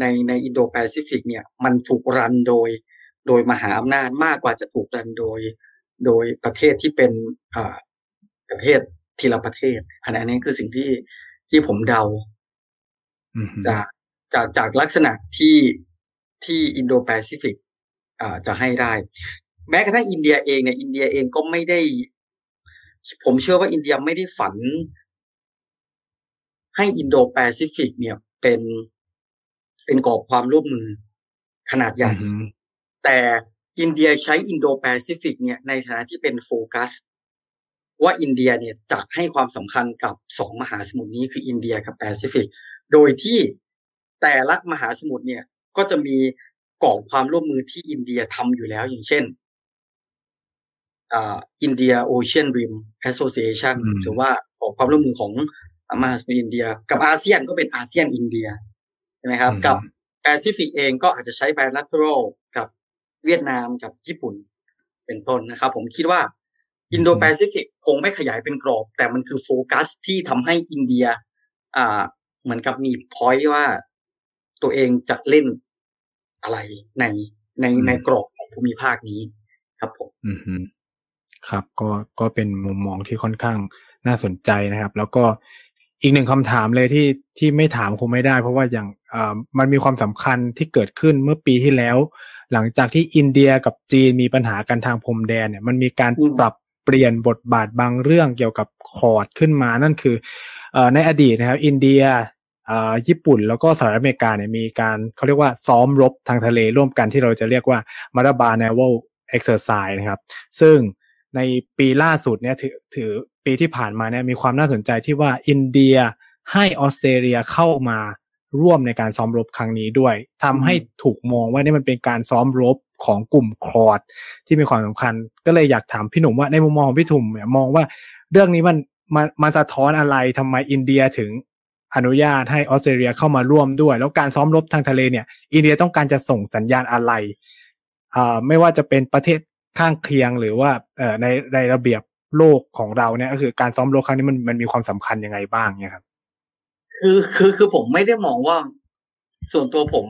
S2: ในในอินโดแปซิฟิกเนี่ย มันถูก run โดยโดยมหาอำนาจมากกว่าจะถูก run โดยโดยประเทศที่เป็นอ่าประเทศทีละประเทศ อันนี้คือสิ่งที่ที่ผมเดา
S1: อืม
S2: จากจากจากลักษณะที่ที่อินโดแปซิฟิกอ่า จะให้ได้ แม้กระทั่งอินเดียเองเนี่ยอินเดียเองก็ไม่ได้ ผมเชื่อว่าอินเดียไม่ได้ฝัน ให้อินโดแปซิฟิก เนี่ยเป็นเป็นกรอบความร่วมมือขนาดใหญ่
S1: อืม
S2: แต่อินเดียใช้อินโดแปซิฟิก เนี่ยในฐานะที่เป็นโฟกัสว่าอินเดียเนี่ยจะให้ความสำคัญกับสองมหาสมุทรนี้คืออินเดียกับแปซิฟิก โดยที่แต่ละมหาสมุทรเนี่ยก็จะมี กรอบความร่วมมือที่อินเดียทำอยู่แล้วอย่างเช่นอ่า Indian Ocean Rimแอสโซเ t ชัน
S1: อืม
S2: หรือว่ากรอบความร่วมมือของมหาสมุทรอินเดีย กับอาเซียนก็เป็นอาเซียนอินเดียใช่ไหมครับ กับแปซิฟิกเองก็อาจจะใช้ bilateral กับเวียดนามกับญี่ปุ่นเป็นต้นนะครับ ผมคิดว่าอินโดแปซิฟิกคงไม่ขยายเป็นกรอบ แต่มันคือโฟกัสที่ทำให้อินเดีย อ่า เหมือนกับมี point ว่าตัวเองจะเล่น อะไรในในในกรอบของภูมิภาคนี้ครับผม
S1: อืมฮึครับ ก็ก็เป็นมุมมองที่ค่อนข้างน่าสนใจนะครับ แล้วก็อีกหนึ่งคำถามเลยที่ที่ไม่ถามคงไม่ได้ เพราะว่าอย่างอ่ามันมีความสำคัญที่เกิดขึ้นเมื่อปีที่แล้ว หลังจากที่อินเดียกับจีนมีปัญหากันทางพรมแดนเนี่ย มันมีการ
S2: อืม
S1: ปรับเปลี่ยนบทบาทบางเรื่องเกี่ยวกับคอร์ดขึ้นมานั่นคือเอ่อในอดีตนะครับ อินเดียอ่า ญี่ปุ่นแล้วก็สหรัฐอเมริกาเนี่ยมีการเขาเรียกว่าซ้อมรบทางทะเลร่วมกันที่เราจะเรียกว่ามาราบา naval exercise นะครับ ซึ่งในปีล่าสุดเนี่ยถือถือปีที่ผ่านมาเนี่ยมีความน่าสนใจที่ว่าอินเดียให้ออสเตรเลียเข้ามาร่วมในการซ้อมรบครั้งนี้ด้วยทำให้ถูกมองว่านี่มันเป็นการซ้อมรบของกลุ่มคอร์ดที่มีความสำคัญ ก็เลยอยากถามพี่หนุ่มว่าในมุมมองของพี่ถุ่มเนี่ยมองว่าเรื่องนี้มันมันมันสะท้อนอะไรทำไมอินเดียถึง อนุญาตให้ออสเตรเลียเข้ามาร่วมด้วย แล้วการซ้อมรบทางทะเลเนี่ย อินเดียต้องการจะส่งสัญญาณอะไรอ่าไม่ว่าจะเป็นประเทศข้างเคียงหรือว่าเอ่อในในระเบียบโลกของเราเนี่ยก็คือการซ้อมรบครั้งนี้มันมันมีความสำคัญยังไงบ้างเนี่ยครับ
S2: คือคือคือผมไม่ได้มองว่า ส่วนตัวผม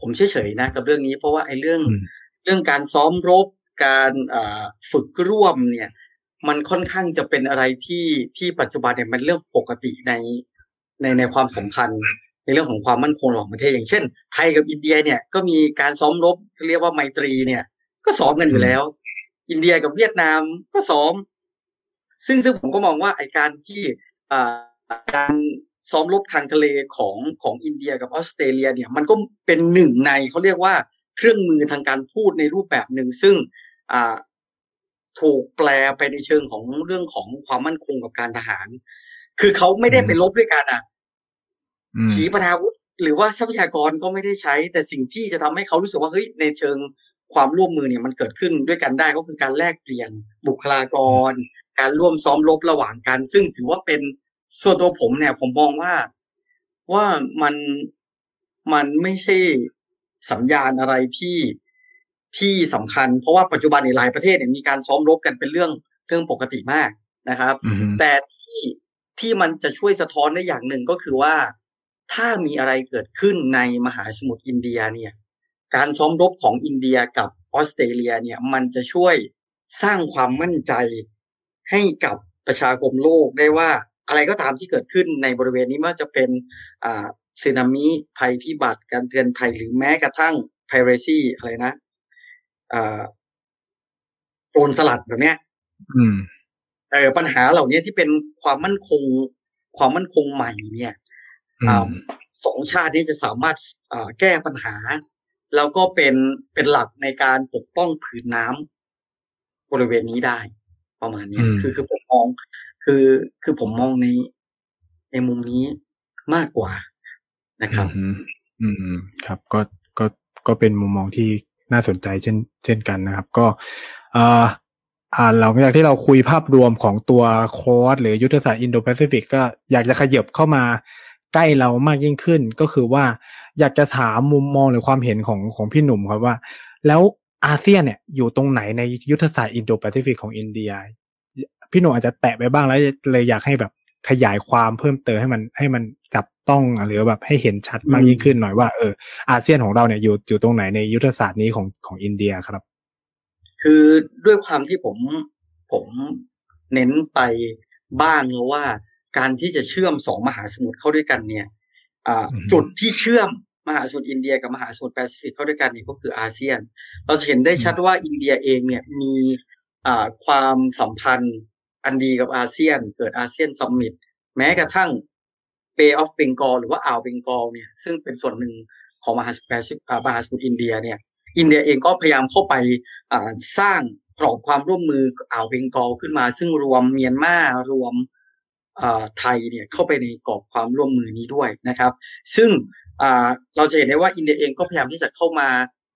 S2: ผมเฉยๆนะกับเรื่องนี้เพราะว่าไอ้เรื่อง
S1: อืม
S2: เรื่องการซ้อมรบการอ่าฝึกร่วมเนี่ย มันค่อนข้างจะเป็นอะไรที่ที่ปัจจุบันเนี่ยมันเรื่องปกติในในในความสัมพันธ์ในเรื่องของความมั่นคงระหว่างประเทศอย่างเช่น ไทยกับอินเดียเนี่ยก็มีการซ้อมรบเรียกว่าไมตรีเนี่ย ก็ซ้อมกันอยู่แล้ว อินเดียกับเวียดนามก็ซ้อม ซึ่งซึ่งผมก็มองว่าไอการที่การซ้อมรบทางทะเลของของอินเดียกับออสเตรเลียเนี่ย มันก็เป็นหนึ่งในเขาเรียกว่าเครื่องมือทางการพูดในรูปแบบหนึ่งซึ่งอ่า ถูกแปลไปในเชิงของเรื่องของความมั่นคงกับการทหาร คือเขาไม่ได้ไปรบด้วยกันอะ
S1: อืม
S2: ขีปนาวุธ หรือว่าทรัพยากรก็ไม่ได้ใช้ แต่สิ่งที่จะทำให้เขารู้สึกว่าเฮ้ยในเชิงความร่วมมือเนี่ยมันเกิดขึ้นด้วยกันได้ก็คือการแลกเปลี่ยนบุคลากร การร่วมซ้อมรบระหว่างกัน ซึ่งถือว่าเป็นส่วนตัวผมเนี่ย ผมมองว่าว่ามันมันไม่ใช่สัญญาณอะไรที่ ที่สำคัญ เพราะว่าปัจจุบันในหลายประเทศเนี่ยมีการซ้อมรบกันเป็นเรื่องเรื่องปกติมากนะครับ
S1: อืม
S2: แต่ที่ที่มันจะช่วยสะท้อนได้อย่างหนึ่งก็คือว่า ถ้ามีอะไรเกิดขึ้นในมหาสมุทรอินเดียเนี่ย การซ้อมรบของอินเดียกับออสเตรเลียเนี่ยมันจะช่วยสร้างความมั่นใจให้กับประชาคมโลกได้ว่าอะไรก็ตามที่เกิดขึ้นในบริเวณนี้ไม่ว่าจะเป็นอ่าสึนามิภัยพิบัติ การเตือนภัยหรือแม้กระทั่ง piracy อะไรนะอ่า โจรสลัดแบบเนี้ย
S1: อืม
S2: เออปัญหาเหล่านี้ที่เป็นความมั่นคง ความมั่นคงใหม่เนี่ย
S1: อื
S2: อ่ามสองชาตินี้จะสามารถอ่าแก้ปัญหา แล้วก็เป็นเป็นหลักในการปกป้องผืนน้ำบริเวณนี้ได้ ประมาณเนี้ยคือคือผมมอง คือคือผมมองในในมุมนี้มากกว่านะครับ
S1: อืมอืมอืมครับ ก็ก็ก็เป็นมุมมองที่ น่าสนใจเช่นเช่นกันนะครับ ก็อ่าอ่าหลังจากที่เราคุยภาพรวมของตัวคอร์สหรือยุทธศาสตร์อินโดแปซิฟิกก็อยากจะขยับเข้ามาใกล้เรามากยิ่งขึ้น ก็คือว่าอยากจะถามมุมมองหรือความเห็นของของพี่หนุ่มครับว่า แล้วอาเซียนเนี่ยอยู่ตรงไหนในยุทธศาสตร์อินโดแปซิฟิกของอินเดีย พี่หนุ่มอาจจะแตะไปบ้างแล้วเลยอยากให้แบบขยายความเพิ่มเติมให้มันให้มันจับ ต้องหรือแบบให้เห็นชัดมากยิ่งขึ้นหน่อยว่าเอออาเซียนของเราเนี่ยอยู่อยู่ตรงไหนในยุทธศาสตร์นี้ของของอินเดียครับ
S2: คือด้วยความที่ผมผมเน้นไปบ้างแล้วว่าการที่จะเชื่อมสองมหาสมุทรเข้าด้วยกันเนี่ยอ่า
S1: อืม
S2: จุดที่เชื่อมมหาสมุทรอินเดียกับมหาสมุทรแปซิฟิกเข้าด้วยกันเนี่ยก็คืออาเซียน เราจะเห็นได้ชัดว่าอินเดียเองเนี่ยมีอ่าความสัมพันธ์อันดีกับอาเซียน เกิดอาเซียน Summit แม้กระทั่ง Bay of Bengal หรือว่าอ่าวเบงกอลเนี่ยซึ่งเป็นส่วนหนึ่งของมหาสมุทรมหาสมุทรอินเดียเนี่ยอินเดียเองก็พยายามเข้าไปสร้างกรอบความร่วมมืออ่าวเบงกอลขึ้นมา ซึ่งรวมเมียนมารวมไทยเนี่ยเข้าไปในกรอบความร่วมมือนี้ด้วยนะครับ ซึ่งเราจะเห็นได้ว่าอินเดียเองก็พยายามที่จะเข้ามา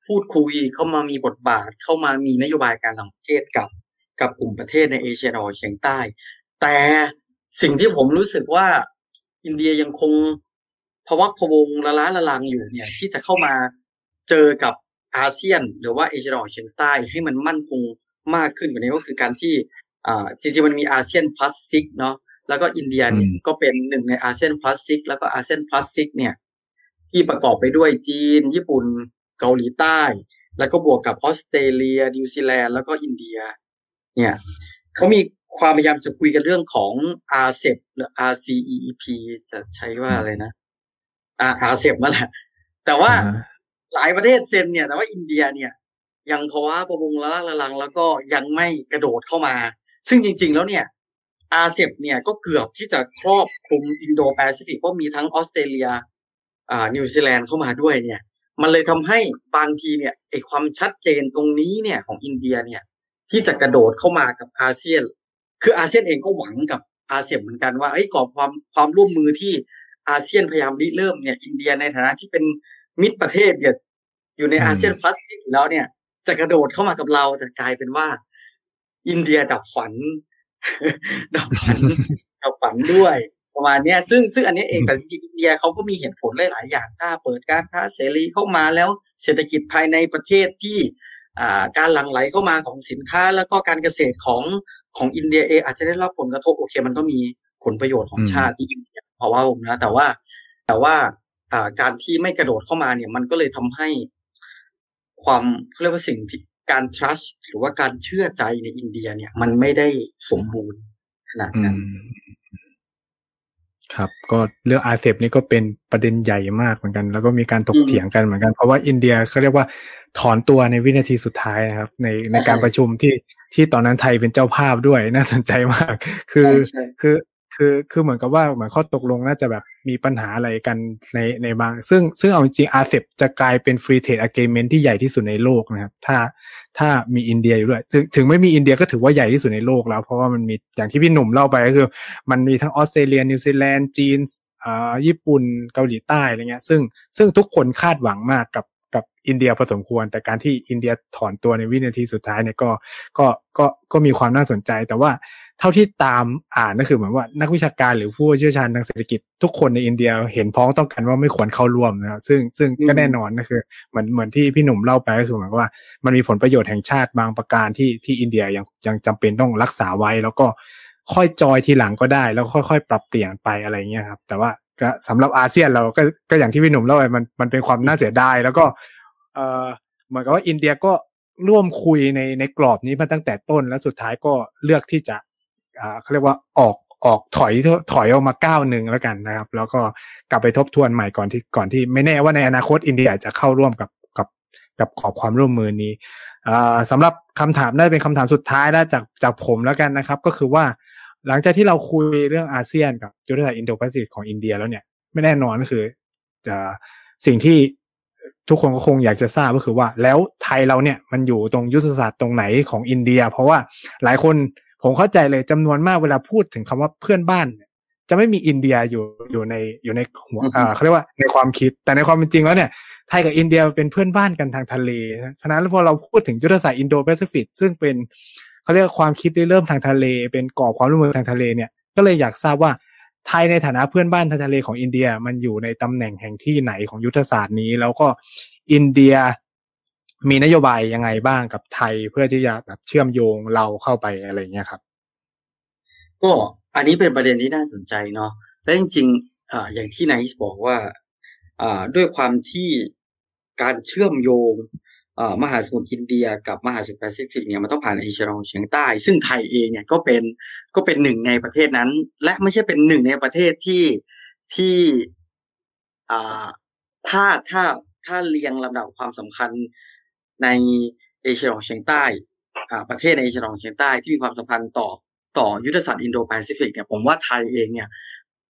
S2: พูดคุยเข้ามามีบทบาท เข้ามามีนโยบายการต่างประเทศกับกับกลุ่มประเทศในเอเชียตะวันออกเฉียงใต้ แต่สิ่งที่ผมรู้สึกว่า อินเดียยังคงพะวักพะวงละล้าละลังอยู่เนี่ย ที่จะเข้ามาเจอกับอาเซียน หรือว่าเอเชียตะวันออกเฉียงใต้ให้มันมั่นคงมากขึ้นกว่านี้ก็คือการที่อ่าจริงๆมันมีอาเซียน Plus Six เนาะแล้วก็อินเดียเนี่ย
S1: อืม
S2: ก็เป็นหนึ่งในอาเซียน Plus Six แล้วก็อาเซียน Plus Six เนี่ย ที่ประกอบไปด้วยจีน ญี่ปุ่นเกาหลีใต้ แล้วก็บวกกับออสเตรเลีย นิวซีแลนด์แล้วก็อินเดีย เนี่ย เขามีความพยายามจะคุยกันเรื่องของ RCEP หรือ RCEP จะใช้ว่าอะไรนะอ่า RCEP นั่นแหละ แต่ว่า
S1: อ่า
S2: หลายประเทศเซ็นเนี่ย แต่ว่าอินเดียเนี่ยยังพะวักพะวงละล้าละลัง แล้วก็ยังไม่กระโดดเข้ามา ซึ่งจริง ๆ แล้วเนี่ย RCEP เนี่ยก็เกือบที่จะครอบคลุมอินโดแปซิฟิกเพราะมีทั้งออสเตรเลียอ่านิวซีแลนด์เข้ามาด้วยเนี่ย มันเลยทำให้บางทีเนี่ยไอความชัดเจนตรงนี้เนี่ยของอินเดียเนี่ย ที่จะกระโดดเข้ามากับอาเซียน คืออาเซียนเองก็หวังกับอาเซียนเหมือนกันว่าไอ้กรอบความความร่วมมือที่อาเซียนพยายามริเริ่มเนี่ยอินเดียในฐานะที่เป็นมิตรประเทศเนี่ยอยู่ใน
S1: อืม
S2: อาเซียน Plus แล้วเนี่ย จะกระโดดเข้ามากับเราจะกลายเป็นว่า อินเดียดับฝัน ดับฝันดับฝันด้วยประมาณเนี้ยซึ่งซึ่งอันเนี้ยเองแต่จริงๆอินเดียเขาก็มีเหตุผลหลายๆอย่างถ้าเปิดการค้าเสรีเข้ามาแล้วเศรษฐกิจภายในประเทศที่อ่า การหลั่งไหลเข้ามาของสินค้า แล้วก็การเกษตรของของอินเดียเองอาจจะได้รับผลกระทบโอเค มันก็มีผลประโยชน์ของ
S1: อืม
S2: ชาติที่อินเดียเพราะว่าผมนะแต่ว่าแต่ว่าอ่าการที่ไม่กระโดดเข้ามาเนี่ย มันก็เลยทำให้ความเขาเรียกว่าสิ่งที่การ trust หรือว่าการเชื่อใจในอินเดียเนี่ย มันไม่ได้สมบูรณ์ขนาด
S1: อื
S2: นั้น
S1: ม ครับก็เรื่องอาเซบนี่ก็เป็นประเด็นใหญ่มากเหมือนกัน แล้วก็มีการถก
S2: อืม
S1: เถียงกันเหมือนกัน เพราะว่าอินเดียเขาเรียกว่าถอนตัวในวินาทีสุดท้ายนะครับ ในในการ
S2: ใช่
S1: ประชุมที่ที่ตอนนั้นไทยเป็นเจ้าภาพด้วยน่าสนใจมาก คือ
S2: ใช่ใช่
S1: คือ คือคือเหมือนกับว่าเหมือนข้อตกลงน่าจะแบบมีปัญหาอะไรกันในในบาง ซึ่งซึ่งเอาจริงอาเซบจะกลายเป็นฟรีเทรดอะเกเมนที่ใหญ่ที่สุดในโลกนะครับ ถ้าถ้ามีอินเดียอยู่ด้วยถึงถึงไม่มีอินเดียก็ถือว่าใหญ่ที่สุดในโลกแล้ว เพราะว่ามันมีอย่างที่พี่หนุ่มเล่าไปก็คือ มันมีทั้งออสเตรเลียนิวซีแลนด์จีนอ่าญี่ปุ่นเกาหลีใต้อะไรเงี้ย ซึ่งซึ่งทุกคนคาดหวังมากกับกับอินเดียพอสมควร แต่การที่อินเดียถอนตัวในวินาทีสุดท้ายเนี่ยก็ก็ก็ก็มีความน่าสนใจแต่ว่า เท่าที่ตามอ่านก็คือเหมือนว่านักวิชาการหรือผู้เชี่ยวชาญทางเศรษฐกิจทุกคนในอินเดียเห็นพ้องต้องกันว่าไม่ควรเข้าร่วมนะครับซึ่งซึ่งก็แน่นอนก็คือเหมือนเหมือนที่พี่หนุ่มเล่าไปก็คือเหมือนกับว่ามันมีผลประโยชน์แห่งชาติบางประการที่ที่อินเดียยังยังจำเป็นต้องรักษาไว้ แล้วก็ค่อยจอยทีหลังก็ได้ แล้วค่อย ๆ ปรับเปลี่ยนไปอะไรเงี้ยครับแต่ว่าก็สำหรับอาเซียนเราก็ก็อย่างที่พี่หนุ่มเล่าไปมันมันเป็นความน่าเสียดายแล้วก็เออเหมือนกับว่าอินเดียก็ร่วมคุยในในกรอบนี้มาตั้งแต่ต้นแล้วสุดท้ายก็เลือกที่จะอ่า เขาเรียกว่าออกออกถอยถอยออกมาก้าวหนึ่งแล้วกันนะครับ แล้วก็กลับไปทบทวนใหม่ก่อนที่ก่อนที่ไม่แน่ว่าในอนาคตอินเดียจะเข้าร่วมกับกับกับกรอบความร่วมมือนี้อ่าสำหรับคำถามน่าจะเป็นคำถามสุดท้ายแล้วจากจากผมแล้วกันนะครับ ก็คือว่าหลังจากที่เราคุยเรื่องอาเซียนกับยุทธศาสตร์อินโดแปซิฟิกของอินเดียแล้วเนี่ยไม่แน่นอนก็คือจะสิ่งที่ทุกคนก็คงอยากจะทราบก็คือว่า แล้วไทยเราเนี่ยมันอยู่ตรงยุทธศาสตร์ตรงไหนของอินเดีย เพราะว่าหลายคน ผมเข้าใจเลยจำนวนมากเวลาพูดถึงคำว่าเพื่อนบ้านเนี่ยจะไม่มีอินเดียอยู่อยู่ในอยู่ในหัว
S2: อือฮึ
S1: อ่าเขาเรียกว่าในความคิด แต่ในความเป็นจริงแล้วเนี่ยไทยกับอินเดียเป็นเพื่อนบ้านกันทางทะเลนะฉะนั้นพอเราพูดถึงยุทธศาสตร์อินโดแปซิฟิกซึ่งเป็นเขาเรียกว่าความคิดริเริ่มทางทะเล เป็นกรอบความร่วมมือทางทะเลเนี่ยก็เลยอยากทราบว่าไทยในฐานะเพื่อนบ้านทางทะเลของอินเดียมันอยู่ในตำแหน่งแห่งที่ไหนของยุทธศาสตร์นี้ แล้วก็อินเดีย มีนโยบายยังไงบ้างกับไทยเพื่อที่จะแบบเชื่อมโยงเราเข้าไปอะไรเงี้ยครับ
S2: ก็อันนี้เป็นประเด็นที่น่าสนใจเนาะและจริงๆอ่าอย่างที่นายบอกว่าอ่าด้วยความที่การเชื่อมโยงอ่ามหาสมุทรอินเดียกับมหาสมุทรแปซิฟิกเนี่ยมันต้องผ่านเอเชียตะวันออกเฉียงใต้ ซึ่งไทยเองเนี่ยก็เป็นก็เป็นหนึ่งในประเทศนั้น และไม่ใช่เป็นหนึ่งในประเทศที่ที่อ่าถ้าถ้าถ้าเรียงลำดับความสำคัญ ในเอเชียตะวันออกเฉียงใต้อ่าประเทศในเอเชียตะวันออกเฉียงใต้ที่มีความสัมพันธ์ต่อต่อยุทธศาสตร์อินโดแปซิฟิกเนี่ยผมว่าไทยเองเนี่ย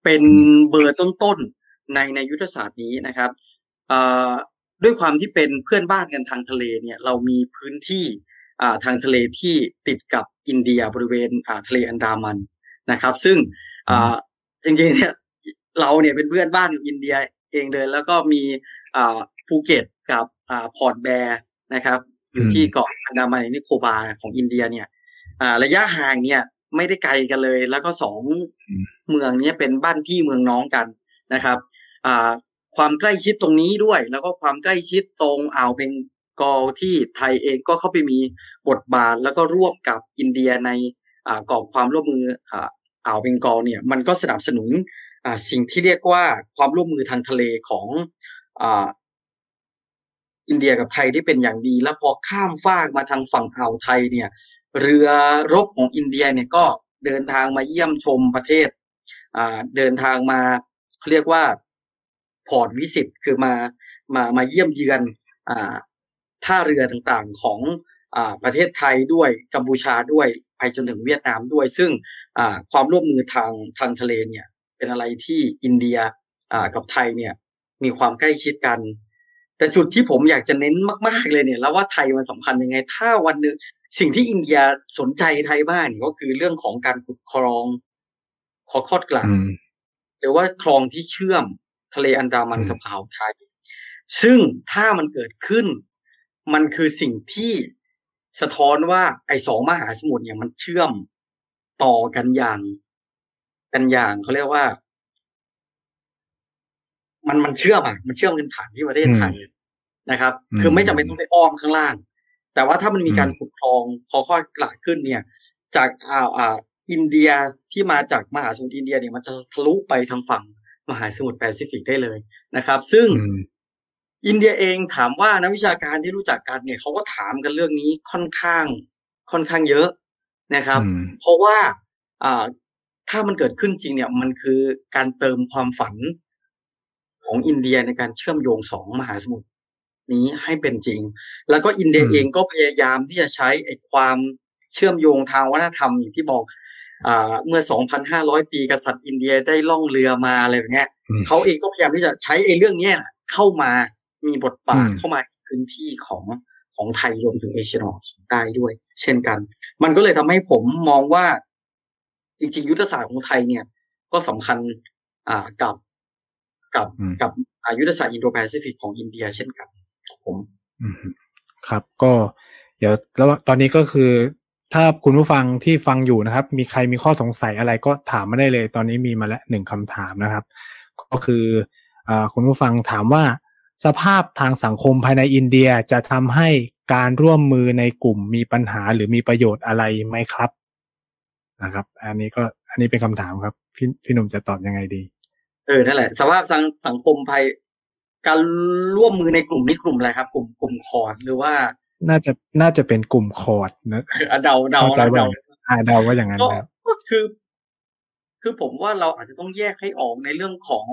S2: เป็นเบอร์ต้นๆในในยุทธศาสตร์นี้นะครับอ่าด้วยความที่เป็นเพื่อนบ้านกันทางทะเลเนี่ยเรามีพื้นที่อ่าทางทะเลที่ติดกับอินเดียบริเวณอ่าทะเลอันดามันนะครับ ซึ่งอ่าจริงๆเนี่ยเราเนี่ยเป็นเพื่อนบ้านกับอินเดียเองเลยแล้วก็มีอ่าภูเก็ตกับอ่าพอร์ตแบลร์ นะครับ อยู่ที่เกาะอันดามันนิโคบาร์ของอินเดียเนี่ย อ่า ระยะห่างเนี่ย ไม่ได้ไกลกันเลย แล้วก็สอง
S1: อืม
S2: เมืองเนี้ยเป็นบ้านพี่เมืองน้องกันนะครับ อ่า ความใกล้ชิดตรงนี้ด้วย แล้วก็ความใกล้ชิดตรงอ่าวเบงกอลที่ไทยเองก็เข้าไปมีบทบาทแล้วก็ร่วมกับอินเดียในอ่ากรอบความร่วมมืออ่าอ่าวเบงกอลเนี่ยมันก็สนับสนุนอ่าสิ่งที่เรียกว่าความร่วมมือทางทะเลของ อินเดียกับไทยได้เป็นอย่างดี แล้วพอข้ามฟากมาทางฝั่งอ่าวไทยเนี่ย เรือรบของอินเดียเนี่ยก็เดินทางมาเยี่ยมชมประเทศอ่าเดินทางมาเขาเรียกว่าพอร์ตวิสิตคือมามามาเยี่ยมเยือนอ่าท่าเรือต่างๆของอ่าประเทศไทยด้วยกัมพูชาด้วยไปจนถึงเวียดนามด้วย ซึ่งอ่าความร่วมมือทางทางทะเลเนี่ยเป็นอะไรที่อินเดียอ่ากับไทยเนี่ยมีความใกล้ชิดกัน แต่จุดที่ผมอยากจะเน้นมาก ๆเลยเนี่ยแล้วว่าไทยมันสำคัญยังไง ถ้าวันหนึ่งสิ่งที่อินเดียสนใจไทยมากเนี่ยก็คือเรื่องของการขุดคลองคอคอดกลาง
S1: อืม
S2: หรือว่าคลองที่เชื่อมทะเลอันดามัน
S1: อืม
S2: กับอ่าวไทย ซึ่งถ้ามันเกิดขึ้น มันคือสิ่งที่สะท้อนว่าไอ้สองมหาสมุทรเนี่ยมันเชื่อมต่อกันอย่าง กันอย่างเขาเรียกว่า มันมันเชื่อมอะมันเชื่อมกันผ่านที่ประเทศไทยนะครับ
S1: อืม
S2: คือไม่จำเป็นต้องไปอ้อมข้างล่าง แต่ว่าถ้ามันมีการ
S1: อืม
S2: ขุดคลองคอคอยกลาขึ้นเนี่ย จากอ่าวอ่าอินเดียที่มาจากมหาสมุทรอินเดียเนี่ยมันจะทะลุไปทางฝั่งมหาสมุทรแปซิฟิกได้เลยนะครับ ซึ่ง
S1: อืม
S2: อินเดียเองถามว่านักวิชาการที่รู้จักกันเนี่ยเขาก็ถามกันเรื่องนี้ค่อนข้างค่อนข้างเยอะนะครับ
S1: อืม
S2: เพราะว่าอ่าถ้ามันเกิดขึ้นจริงเนี่ย มันคือการเติมความฝัน ของอินเดียในการเชื่อมโยงสองมหาสมุทรนี้ให้เป็นจริง แล้วก็อินเดีย
S1: อืม
S2: เองก็พยายามที่จะใช้ไอ้ความเชื่อมโยงทางวัฒนธรรมอย่างที่บอกอ่าเมื่อ 2,500 ปีกษัตริย์อินเดียได้ล่องเรือมาอะไรแบบเนี้ย
S1: อืม
S2: เขาเองก็พยายามที่จะใช้ไอ้เรื่องเนี้ยน่ะเข้ามามีบทบาท
S1: อืม
S2: เข้ามาในพื้นที่ของของไทยรวมถึงเอเชียตะวันออกเฉียงใต้ด้วย เช่นกัน มันก็เลยทำให้ผมมองว่าจริงๆยุทธศาสตร์ของไทยเนี่ย ก็สำคัญอ่ากับ กับ
S1: อืม
S2: กับอ่ายุทธศาสตร์อินโดแปซิฟิกของอินเดียเช่นกันครับผม
S1: อืมครับ ก็เดี๋ยวแล้วตอนนี้ก็คือ ถ้าคุณผู้ฟังที่ฟังอยู่นะครับ มีใครมีข้อสงสัยอะไรก็ถามมาได้เลย ตอนนี้มีมาแล้วหนึ่งคำถามนะครับ ก็คืออ่าคุณผู้ฟังถามว่า สภาพทางสังคมภายในอินเดียจะทำให้การร่วมมือในกลุ่มมีปัญหาหรือมีประโยชน์อะไรไหมครับนะครับ อันนี้ก็อันนี้เป็นคำถามครับ พี่พี่หนุ่มจะตอบยังไงดี
S2: เออนั่นแหละ สภาพสังสังคมภายการร่วมมือในกลุ่มนี้กลุ่มอะไรครับ กลุ่มกลุ่มคอร์ดหรือว่า
S1: น่าจะน่าจะเป็นกลุ่มคอร์ดนะ
S2: อะเดาเดา
S1: เข้าใจ
S2: นะ
S1: ว่า
S2: เดา
S1: อ่าเดาว่าอย่างนั้น
S2: ก็
S1: นะครับ
S2: ก็คือ คือผมว่าเราอาจจะต้องแยกให้ออกในเรื่องของ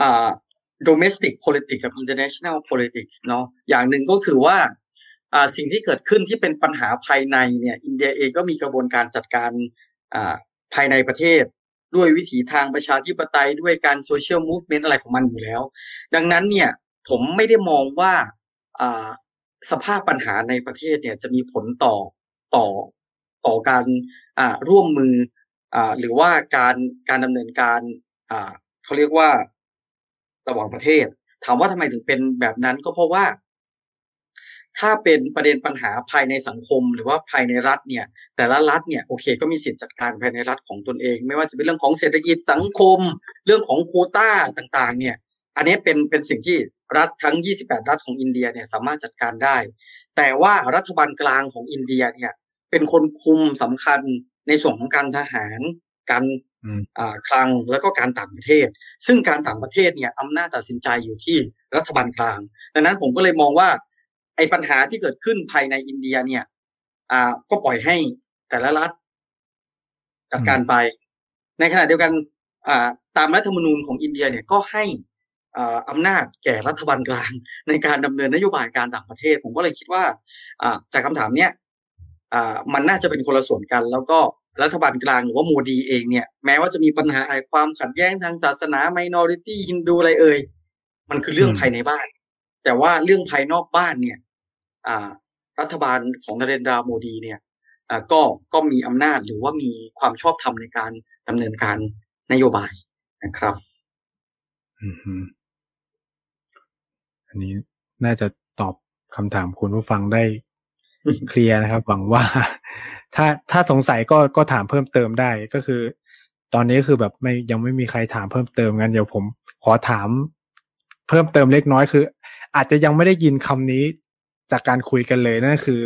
S2: อ่า domestic politics กับ international politics เนาะอย่างหนึ่งก็คือว่าอ่าสิ่งที่เกิดขึ้นที่เป็นปัญหาภายในเนี่ย อินเดียเองก็มีกระบวนการจัดการอ่าภายในประเทศ ด้วยวิถีทางประชาธิปไตยด้วยการ social movement อะไรของมันอยู่แล้ว ดังนั้นเนี่ยผมไม่ได้มองว่าสภาพปัญหาในประเทศเนี่ยจะมีผลต่อต่อต่อการร่วมมืออหรือว่าการการดำเนินการเขาเรียกว่าระหว่างประเทศ ถามว่าทำไมถึงเป็นแบบนั้นก็เพราะว่า ถ้าเป็นประเด็นปัญหาภายในสังคม หรือว่าภายในรัฐเนี่ย แต่ละรัฐเนี่ยโอเค ก็มีสิทธิ์จัดการภายในรัฐของตนเอง ไม่ว่าจะเป็นเรื่องของเศรษฐกิจสังคม เรื่องของโควต้าต่างๆ เนี่ย อันนี้เป็นเป็นสิ่งที่รัฐทั้ง 28 รัฐของอินเดียเนี่ยสามารถจัดการได้ แต่ว่ารัฐบาลกลางของอินเดียเนี่ยเป็นคนคุมสำคัญในส่วนของการทหารการ
S1: อืม
S2: อ่าคลังแล้วก็การต่างประเทศ ซึ่งการต่างประเทศเนี่ยอำนาจตัดสินใจอยู่ที่รัฐบาลกลาง ดังนั้นผมก็เลยมองว่าไอ้ปัญหาที่เกิดขึ้นภายในอินเดียเนี่ย อ่า ก็ปล่อยให้แต่ละรัฐจัดการไป ในขณะเดียวกันอ่าตามรัฐธรรมนูญของอินเดียเนี่ยก็ให้อ่าอำนาจแก่รัฐบาลกลางในการดำเนินนโยบายการต่างประเทศ ผมก็เลยคิดว่า อ่า จากคำถามเนี้ยอ่า มันน่าจะเป็นคนละส่วนกัน แล้วก็รัฐบาลกลางหรือว่าโมดีเองเนี่ย แม้ว่าจะมีปัญหาไอ้ความขัดแย้งทางศาสนา minority ฮินดูอะไรเอ่ยมันคือเรื่อง
S1: อืม
S2: ภายในบ้าน แต่ว่าเรื่องภายนอกบ้านเนี่ยอ่า รัฐบาลของนเรนดราโมดีเนี่ยอ่าก็ก็มีอำนาจหรือว่ามีความชอบธรรมในการดำเนินการนโยบายนะครับ
S1: อืมฮึอันนี้น่าจะตอบคำถามคุณผู้ฟังได้เคลียร์นะครับหวังว่า ถ้าถ้าสงสัยก็ก็ถามเพิ่มเติมได้ก็คือ ตอนนี้คือแบบไม่ยังไม่มีใครถามเพิ่มเติมงั้นเดี๋ยวผม ขอถาม เพิ่มเติมเล็กน้อยคือ อาจจะยังไม่ได้ยินคำนี้ จากการคุยกันเลยนั่นคือ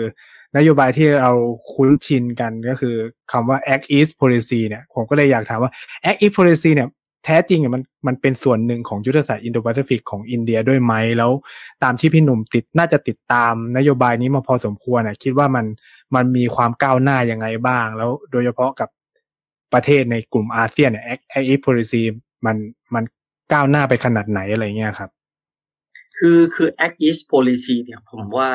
S1: นโยบายที่เราคุ้นชินกันก็คือคำว่า Act East Policy เนี่ย ผมก็เลยอยากถามว่า Act East Policy เนี่ย แท้จริงมันมันเป็นส่วนหนึ่งของยุทธศาสตร์อินโดแปซิฟิกของอินเดียด้วยไหมแล้ว ตามที่พี่หนุ่มติดน่าจะติดตามนโยบายนี้มาพอสมควรนะคิดว่ามันมันมีความก้าวหน้ายังไงบ้าง แล้วโดยเฉพาะกับประเทศในกลุ่มอาเซียนเนี่ยแอคแอคอีโพลิซีมันมันก้าวหน้าไปขนาดไหนอะไรเงี้ยครับ
S2: คือคือ Act East Policy เนี่ยผมว่า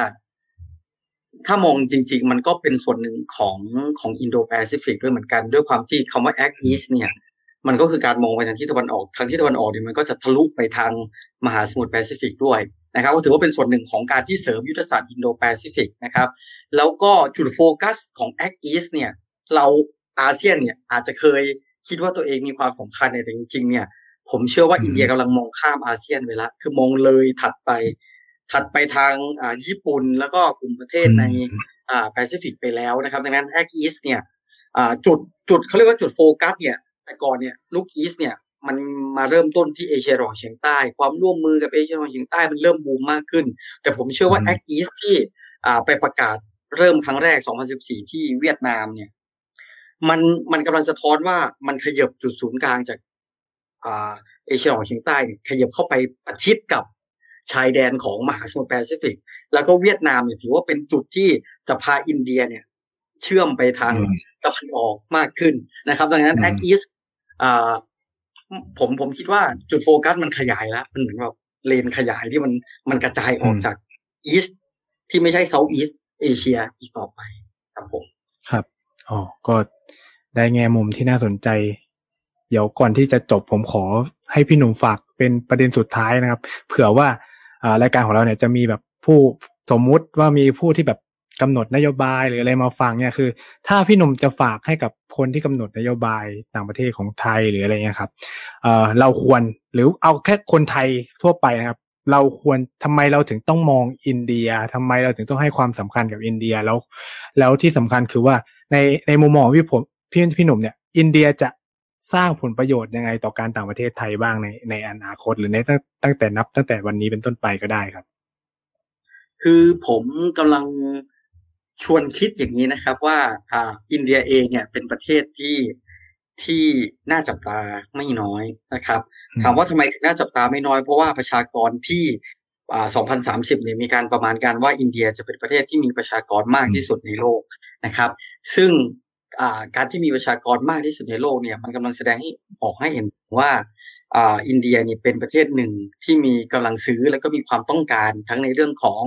S2: ถ้ามองจริง ๆ มันก็เป็นส่วนหนึ่งของของอินโดแปซิฟิกด้วยเหมือนกันด้วยความที่คำว่า Act East เนี่ยมันก็คือการมองไปทางที่ตะวันออก ทางที่ตะวันออกเนี่ยมันก็จะทะลุไปทางมหาสมุทรแปซิฟิกด้วยนะครับ ก็ถือว่าเป็นส่วนหนึ่งของการที่เสริมยุทธศาสตร์อินโดแปซิฟิกนะครับ แล้วก็จุดโฟกัสของ Act East เนี่ย เราอาเซียนเนี่ยอาจจะเคยคิดว่าตัวเองมีความสำคัญในแต่จริงๆเนี่ย ผมเชื่อว่าอินเดียกำลังมองข้ามอาเซียนไปละคือมองเลยถัดไป ถัดไปทางอ่าญี่ปุ่นแล้วก็กลุ่มประเทศในอ่าแปซิฟิกไปแล้วนะครับดังนั้น Act East เนี่ยอ่าจุดจุดเขาเรียกว่าจุดโฟกัสเนี่ย แต่ก่อนเนี่ย Look East เนี่ยมันมาเริ่มต้นที่เอเชียตะวันออกเฉียงใต้ ความร่วมมือกับเอเชียตะวันออกเฉียงใต้มันเริ่มบูมมากขึ้น แต่ผมเชื่อว่า Act East ที่อ่าไปประกาศเริ่มครั้งแรก 2014 ที่เวียดนามเนี่ย มันมันกำลังสะท้อนว่ามันขยับจุดศูนย์กลางจากอ่า เอเชียตะวันออกเฉียงใต้เนี่ยขยับเข้าไปประชิดกับชายแดนของมหาสมุทรแปซิฟิก แล้วก็เวียดนามเนี่ยถือว่าเป็นจุดที่จะพาอินเดียเนี่ย เชื่อมไปทางตะวันออกมากขึ้นนะครับ ดังนั้นแอคอีสอ่าผมผมคิดว่าจุดโฟกัสมันขยายแล้ว มันเหมือนแบบเลนขยายที่มันมันกระจายออกจากอีสที่ไม่ใช่เซาท์อีสเอเชียอีกต่อไปครับผม
S1: ครับ อ๋อ ก็ได้แง่มุมที่น่าสนใจ เดี๋ยวก่อนที่จะจบผมขอให้พี่หนุ่มฝากเป็นประเด็นสุดท้ายนะครับ เผื่อว่ารายการของเราเนี่ยจะมีแบบผู้สมมุติว่ามีผู้ที่แบบกำหนดนโยบายหรืออะไรมาฟังเนี่ยคือ ถ้าพี่หนุ่มจะฝากให้กับคนที่กำหนดนโยบายต่างประเทศของไทยหรืออะไรเงี้ยครับเเราควรหรือเอาแค่คนไทยทั่วไปนะครับ เราควรทำไมเราถึงต้องมองอินเดียทำไมเราถึงต้องให้ความสำคัญกับอินเดียแล้ว แล้วที่สำคัญคือว่าในในมุมมองพี่ผมพี่พี่หนุ่มเนี่ย อินเดียจะ สร้างผลประโยชน์ยังไงต่อการต่างประเทศไทยบ้างในในอนาคต หรือในตั้งตั้งแต่นับตั้งแต่วันนี้เป็นต้นไปก็ได้ครับ
S2: คือผมกำลังชวนคิดอย่างนี้นะครับว่าอ่าอินเดียเองเนี่ยเป็นประเทศที่ที่น่าจับตาไม่น้อยนะครับถามว่าทำไมถึงน่าจับตาไม่น้อย เพราะว่าประชากรที่อ่า2030เนี่ยมีการประมาณการว่าอินเดียจะเป็นประเทศที่มีประชากรมากที่สุดในโลกนะครับ ซึ่งอ่า การที่มีประชากรมากที่สุดในโลกเนี่ยมันกำลังแสดงให้ออกให้เห็นว่าอินเดียนี่เป็นประเทศหนึ่งที่มีกำลังซื้อแล้วก็มีความต้องการทั้งในเรื่องของ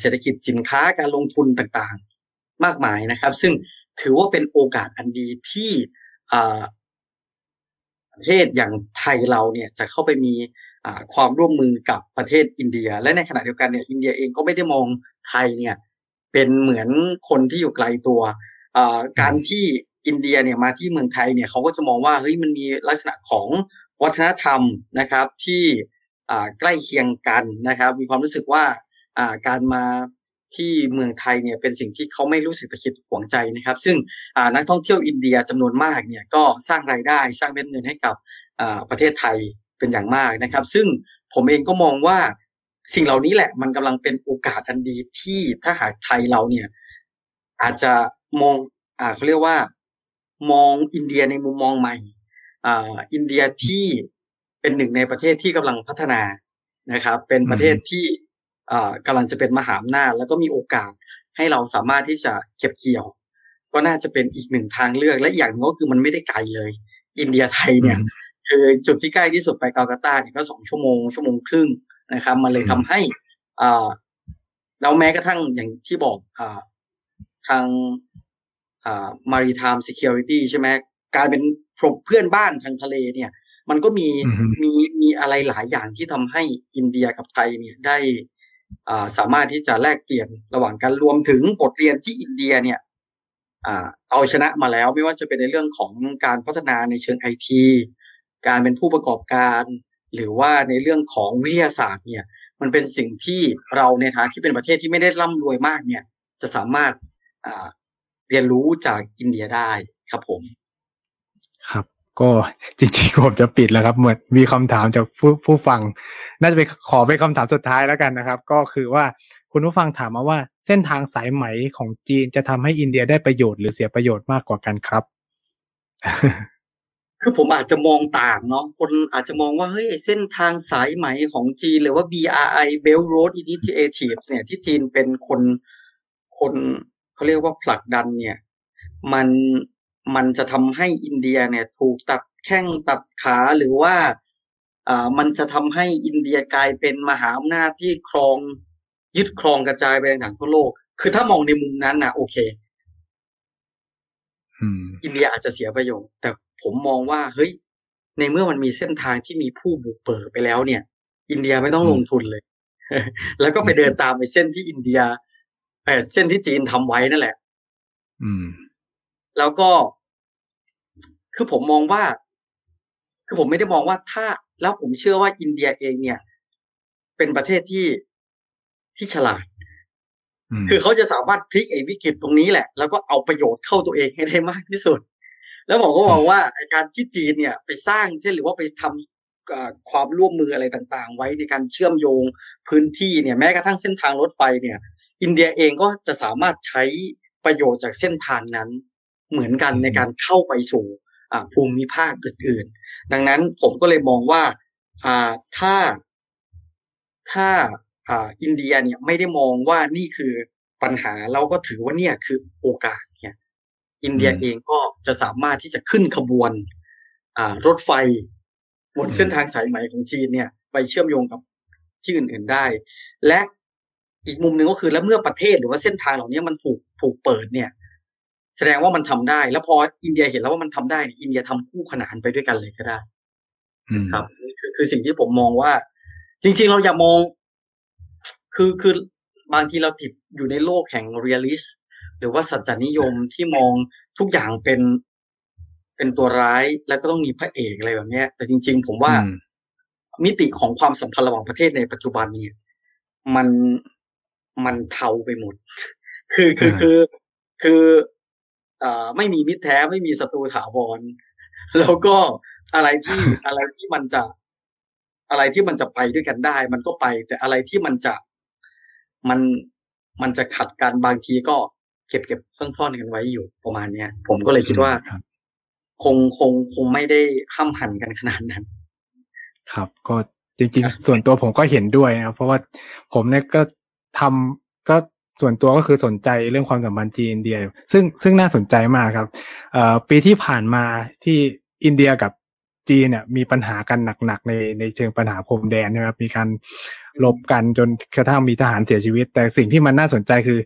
S2: เศรษฐกิจสินค้าการลงทุนต่างๆ มากมายนะครับ ซึ่งถือว่าเป็นโอกาสอันดีที่ประเทศอย่างไทยเราเนี่ยจะเข้าไปมีความร่วมมือกับประเทศอินเดีย และในขณะเดียวกันเนี่ยอินเดียเองก็ไม่ได้มองไทยเนี่ยเป็นเหมือนคนที่อยู่ไกลตัว การที่อินเดียเนี่ยมาที่เมืองไทยเนี่ยเขาก็จะมองว่าเฮ้ยมันมีลักษณะของวัฒนธรรมนะครับที่ใกล้เคียงกันนะครับ มีความรู้สึกว่าการมาที่เมืองไทยเนี่ยเป็นสิ่งที่เขาไม่รู้สึกตะคิดหวงใจนะครับ ซึ่งนักท่องเที่ยวอินเดียจำนวนมากเนี่ยก็สร้างรายได้สร้างเม็ดเงินให้กับประเทศไทยเป็นอย่างมากนะครับ ซึ่งผมเองก็มองว่าสิ่งเหล่านี้แหละมันกำลังเป็นโอกาสอันดีที่ถ้าหากไทยเราเนี่ยอาจจะ มองอ่าเขาเรียกว่า มองอินเดียในมุมมองใหม่อ่าอินเดียที่เป็นหนึ่งในประเทศที่กำลังพัฒนานะครับ เป็นประเทศที่อ่ากำลังจะเป็นมหาอำนาจแล้วก็มีโอกาสให้เราสามารถที่จะเก็บเกี่ยว ก็น่าจะเป็นอีกหนึ่งทางเลือกและอย่างหนึงก็คือมันไม่ได้ไกลเลย อินเดียไทยเนี่ยคือจุดที่ใกล้ที่สุดไปกาลกาตาเนี่ยก็สองชั่วโมงชั่วโมงครึ่งนะครับ มันเลยทำให้อ่าเราแม้กระทั่งอย่างที่บอกอ่าทางอ่า maritime security ใช่ไหมการเป็นเพื่อนบ้านทางทะเลเนี่ย มันก็มี
S1: อือฮึ
S2: มีมีอะไรหลายอย่างที่ทำให้อินเดียกับไทยเนี่ยได้อ่าสามารถที่จะแลกเปลี่ยนระหว่างกันรวมถึงบทเรียนที่อินเดียเนี่ยอ่าเอาชนะมาแล้วไม่ว่าจะเป็นในเรื่องของการพัฒนาในเชิงไอทีการเป็นผู้ประกอบการ หรือว่าในเรื่องของวิทยาศาสตร์เนี่ย มันเป็นสิ่งที่เราในฐานะที่เป็นประเทศที่ไม่ได้ร่ำรวยมากเนี่ย จะสามารถอ่า เรียนรู้จากอินเดียได้ครับผม
S1: ครับ ก็จริงๆผมจะปิดแล้วครับ เหมือนมีคำถามจากผู้ผู้ฟัง น่าจะเป็นขอเป็นคำถามสุดท้ายแล้วกันนะครับ ก็คือว่าคุณผู้ฟังถามมาว่าเส้นทางสายไหมของจีนจะทำให้อินเดียได้ประโยชน์หรือเสียประโยชน์มากกว่ากันครับ
S2: คือผมอาจจะมองต่างเนาะคนอาจจะมองว่าเฮ้ยเส้นทางสายไหมของจีน หรือว่า BRI Belt Road Initiative เนี่ยที่จีนเป็นคนคน เขาเรียกว่าผลักดันเนี่ยมันมันจะทำให้อินเดียเนี่ยถูกตัดแข้งตัดขาหรือว่าอ่ามันจะทำให้อินเดียกลายเป็นมหาอำนาจที่ครองยึดครองกระจายไปในทั่วโลก คือถ้ามองในมุมนั้นนะโอเค
S1: อืม
S2: อินเดียอาจจะเสียประโยชน์ แต่ผมมองว่า เฮ้ย ในเมื่อมันมีเส้นทางที่มีผู้บุกเบิกไปแล้วเนี่ย อินเดียไม่ต้องลงทุนเลย แล้วก็ไปเดินตามไปเส้นที่อินเดีย เออเส้นที่จีนทำไว้นั่นแหละ
S1: อืม
S2: แล้วก็ คือผมมองว่า คือผมไม่ได้มองว่าถ้า แล้วผมเชื่อว่าอินเดียเองเนี่ย เป็นประเทศที่ที่ฉลาด
S1: อืม
S2: คือเขาจะสามารถพลิกไอ้วิกฤตตรงนี้แหละ แล้วก็เอาประโยชน์เข้าตัวเองให้ได้มากที่สุด แล้วผมก็มองว่าไอ้การที่จีนเนี่ย ไปสร้างเช่นหรือว่าไปทำเอ่อความร่วมมืออะไรต่าง ๆ ไว้ในการเชื่อมโยงพื้นที่เนี่ยแม้กระทั่งเส้นทางรถไฟเนี่ย อินเดียเองก็จะสามารถใช้ประโยชน์จากเส้นทางนั้น เหมือนกันในการเข้าไปสู่อ่าภูมิภาคอื่นๆ ดังนั้นผมก็เลยมองว่าอ่าถ้าถ้าอ่าอินเดียเนี่ยไม่ได้มองว่านี่คือปัญหาเราก็ถือว่าเนี่ยคือโอกาสเนี่ย อินเดีย
S1: อืม
S2: เองก็จะสามารถที่จะขึ้นขบวนอ่ารถไฟบน
S1: อืม
S2: เส้นทางสายไหมของจีนเนี่ย ไปเชื่อมโยงกับที่อื่น ๆได้ และ อีกมุมหนึ่งก็คือแล้วเมื่อประเทศหรือว่าเส้นทางเหล่านี้มันถูกถูกเปิดเนี่ย แสดงว่ามันทำได้ แล้วพออินเดียเห็นแล้วว่ามันทำได้เนี่ยอินเดียทำคู่ขนานไปด้วยกันเลยก็ได้
S1: อืม
S2: ครับนี่คือคือสิ่งที่ผมมองว่า จริง ๆ เราอย่ามอง คือคือบางทีเราติดอยู่ในโลกแห่งเรียลิสหรือว่าสัจจนิยมที่มองทุกอย่างเป็นเป็นตัวร้ายแล้วก็ต้องมีพระเอกอะไรแบบเนี้ย แต่จริง ๆ ผมว่า
S1: อืม
S2: มิติของความสัมพันธ์ระหว่างประเทศในปัจจุบันเนี่ย มัน มันเทาไปหมด คือคือคือคืออ่าไม่มีมิตรแท้ไม่มีศัตรูถาวร แล้วก็อะไรที่อะไรที่มันจะอะไรที่มันจะไปด้วยกันได้ มันก็ไป แต่อะไรที่มันจะมันมันจะขัดกันบางทีก็เก็บเก็บซ่อนๆกันไว้อยู่ประมาณเนี้ย ผมก็เลยคิดว่า
S1: ครับ
S2: คงคงคงไม่ได้ห้ามหันกันขนาดนั้น
S1: ครับ ก็จริง ๆ ส่วนตัวผมก็เห็นด้วยนะครับเพราะว่าผมเนี่ยก็ ทำก็ส่วนตัวก็คือสนใจเรื่องความสัมพันธ์จีนอินเดียซึ่งซึ่งน่าสนใจมากครับเอ่อปีที่ผ่านมาที่อินเดียกับจีนเนี่ยมีปัญหากันหนักๆในในเชิงปัญหาพรมแดนนะครับมีการรบกันจนกระทั่งมีทหารเสียชีวิต แต่สิ่งที่มันน่าสนใจคื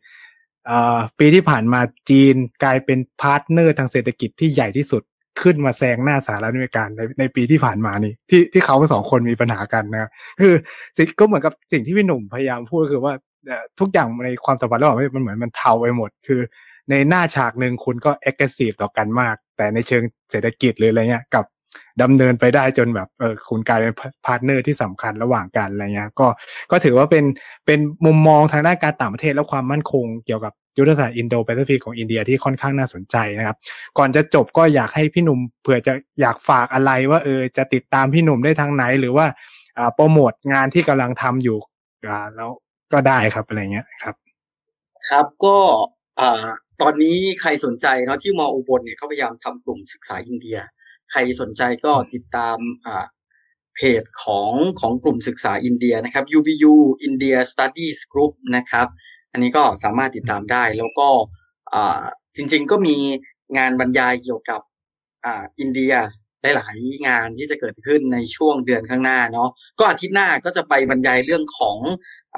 S1: อปีที่ผ่านมาจีนกลายเป็น partner ทางเศรษฐกิจที่ใหญ่ที่สุดขึ้นมาแซงหน้าสหรัฐอเมริกาในในปีที่ผ่านมานี่ที่ที่เขาสองคนมีปัญหากันนะครับคือสิ่งก็เหมือนกับสิ่งที่พี่หนุ่มพยายามพูดก็คือว่า ทุกอย่างในความสัมพันธ์ระหว่างมันเหมือนมันเทาไปหมด คือ ในหน้าฉากหนึ่งคุณก็ aggressive ต่อกันมาก แต่ในเชิงเศรษฐกิจหรืออะไรเงี้ยกลับดำเนินไปได้จนแบบเออคุณกลายเป็น partner ที่สำคัญระหว่างกันอะไรเงี้ยก็ก็ถือว่าเป็นเป็นมุมมองทางด้านการต่างประเทศและความมั่นคงเกี่ยวกับยุทธศาสตร์อินโดแปซิฟิกของอินเดียที่ค่อนข้างน่าสนใจนะครับ ก่อนจะจบก็อยากให้พี่หนุ่มเผื่อจะอยากฝากอะไรว่าเออจะติดตามพี่หนุ่มได้ทางไหน หรือว่าโปรโมทงานที่กำลังทำอยู่แล้ว ก็ได้ครับอะไรเงี้ยครับ
S2: ครับก็อ่าตอนนี้ใครสนใจเนาะที่มออุบลเนี่ยเขาพยายามทำกลุ่มศึกษาอินเดีย ใครสนใจก็ติดตามอ่าเพจของของกลุ่มศึกษาอินเดียนะครับ UBU India Studies Group นะครับ อันนี้ก็สามารถติดตามได้แล้วก็อ่าจริง ๆ ก็มีงานบรรยายเกี่ยวกับอ่าอินเดีย หลายๆงานที่จะเกิดขึ้นในช่วงเดือนข้างหน้าเนาะก็อาทิตย์หน้าก็จะไปบรรยายเรื่องของ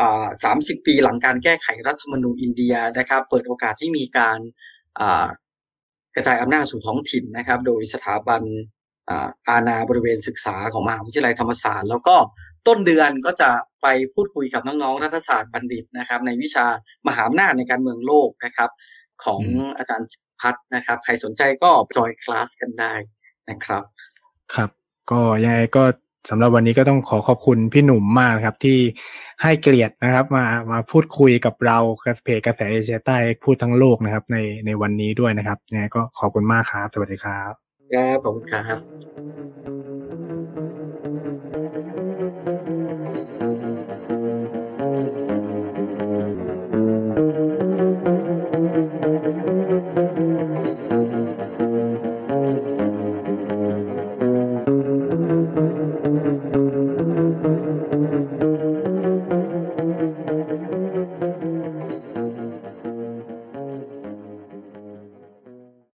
S2: อ่า30ปีหลังการแก้ไขรัฐธรรมนูญอินเดียนะครับ เปิดโอกาสให้มีการอ่ากระจายอำนาจสู่ท้องถิ่นนะครับ โดยสถาบันอ่าอาณาบริเวณศึกษาของมหาวิทยาลัยธรรมศาสตร์ แล้วก็ต้นเดือนก็จะไปพูดคุยกับน้องๆรัฐศาสตร์บัณฑิตนะครับ ในวิชามหาอำนาจในการเมืองโลกนะครับ ของ
S1: อืม
S2: อาจารย์พัฒน์นะครับ ใครสนใจก็จอยคลาสกันได้ นะครับ
S1: ครับ ก็ยังไงก็สำหรับวันนี้ก็ต้องขอขอบคุณพี่หนุ่มมากนะครับ ที่ให้เกียรตินะครับ มามาพูดคุยกับเราเพจกระแสเอเชียใต้พูดทั้งโลกนะครับ ในในวันนี้ด้วยนะครับยังไงก็ขอบคุณมากครับ สวัสดีครับ
S2: ครับผมครับ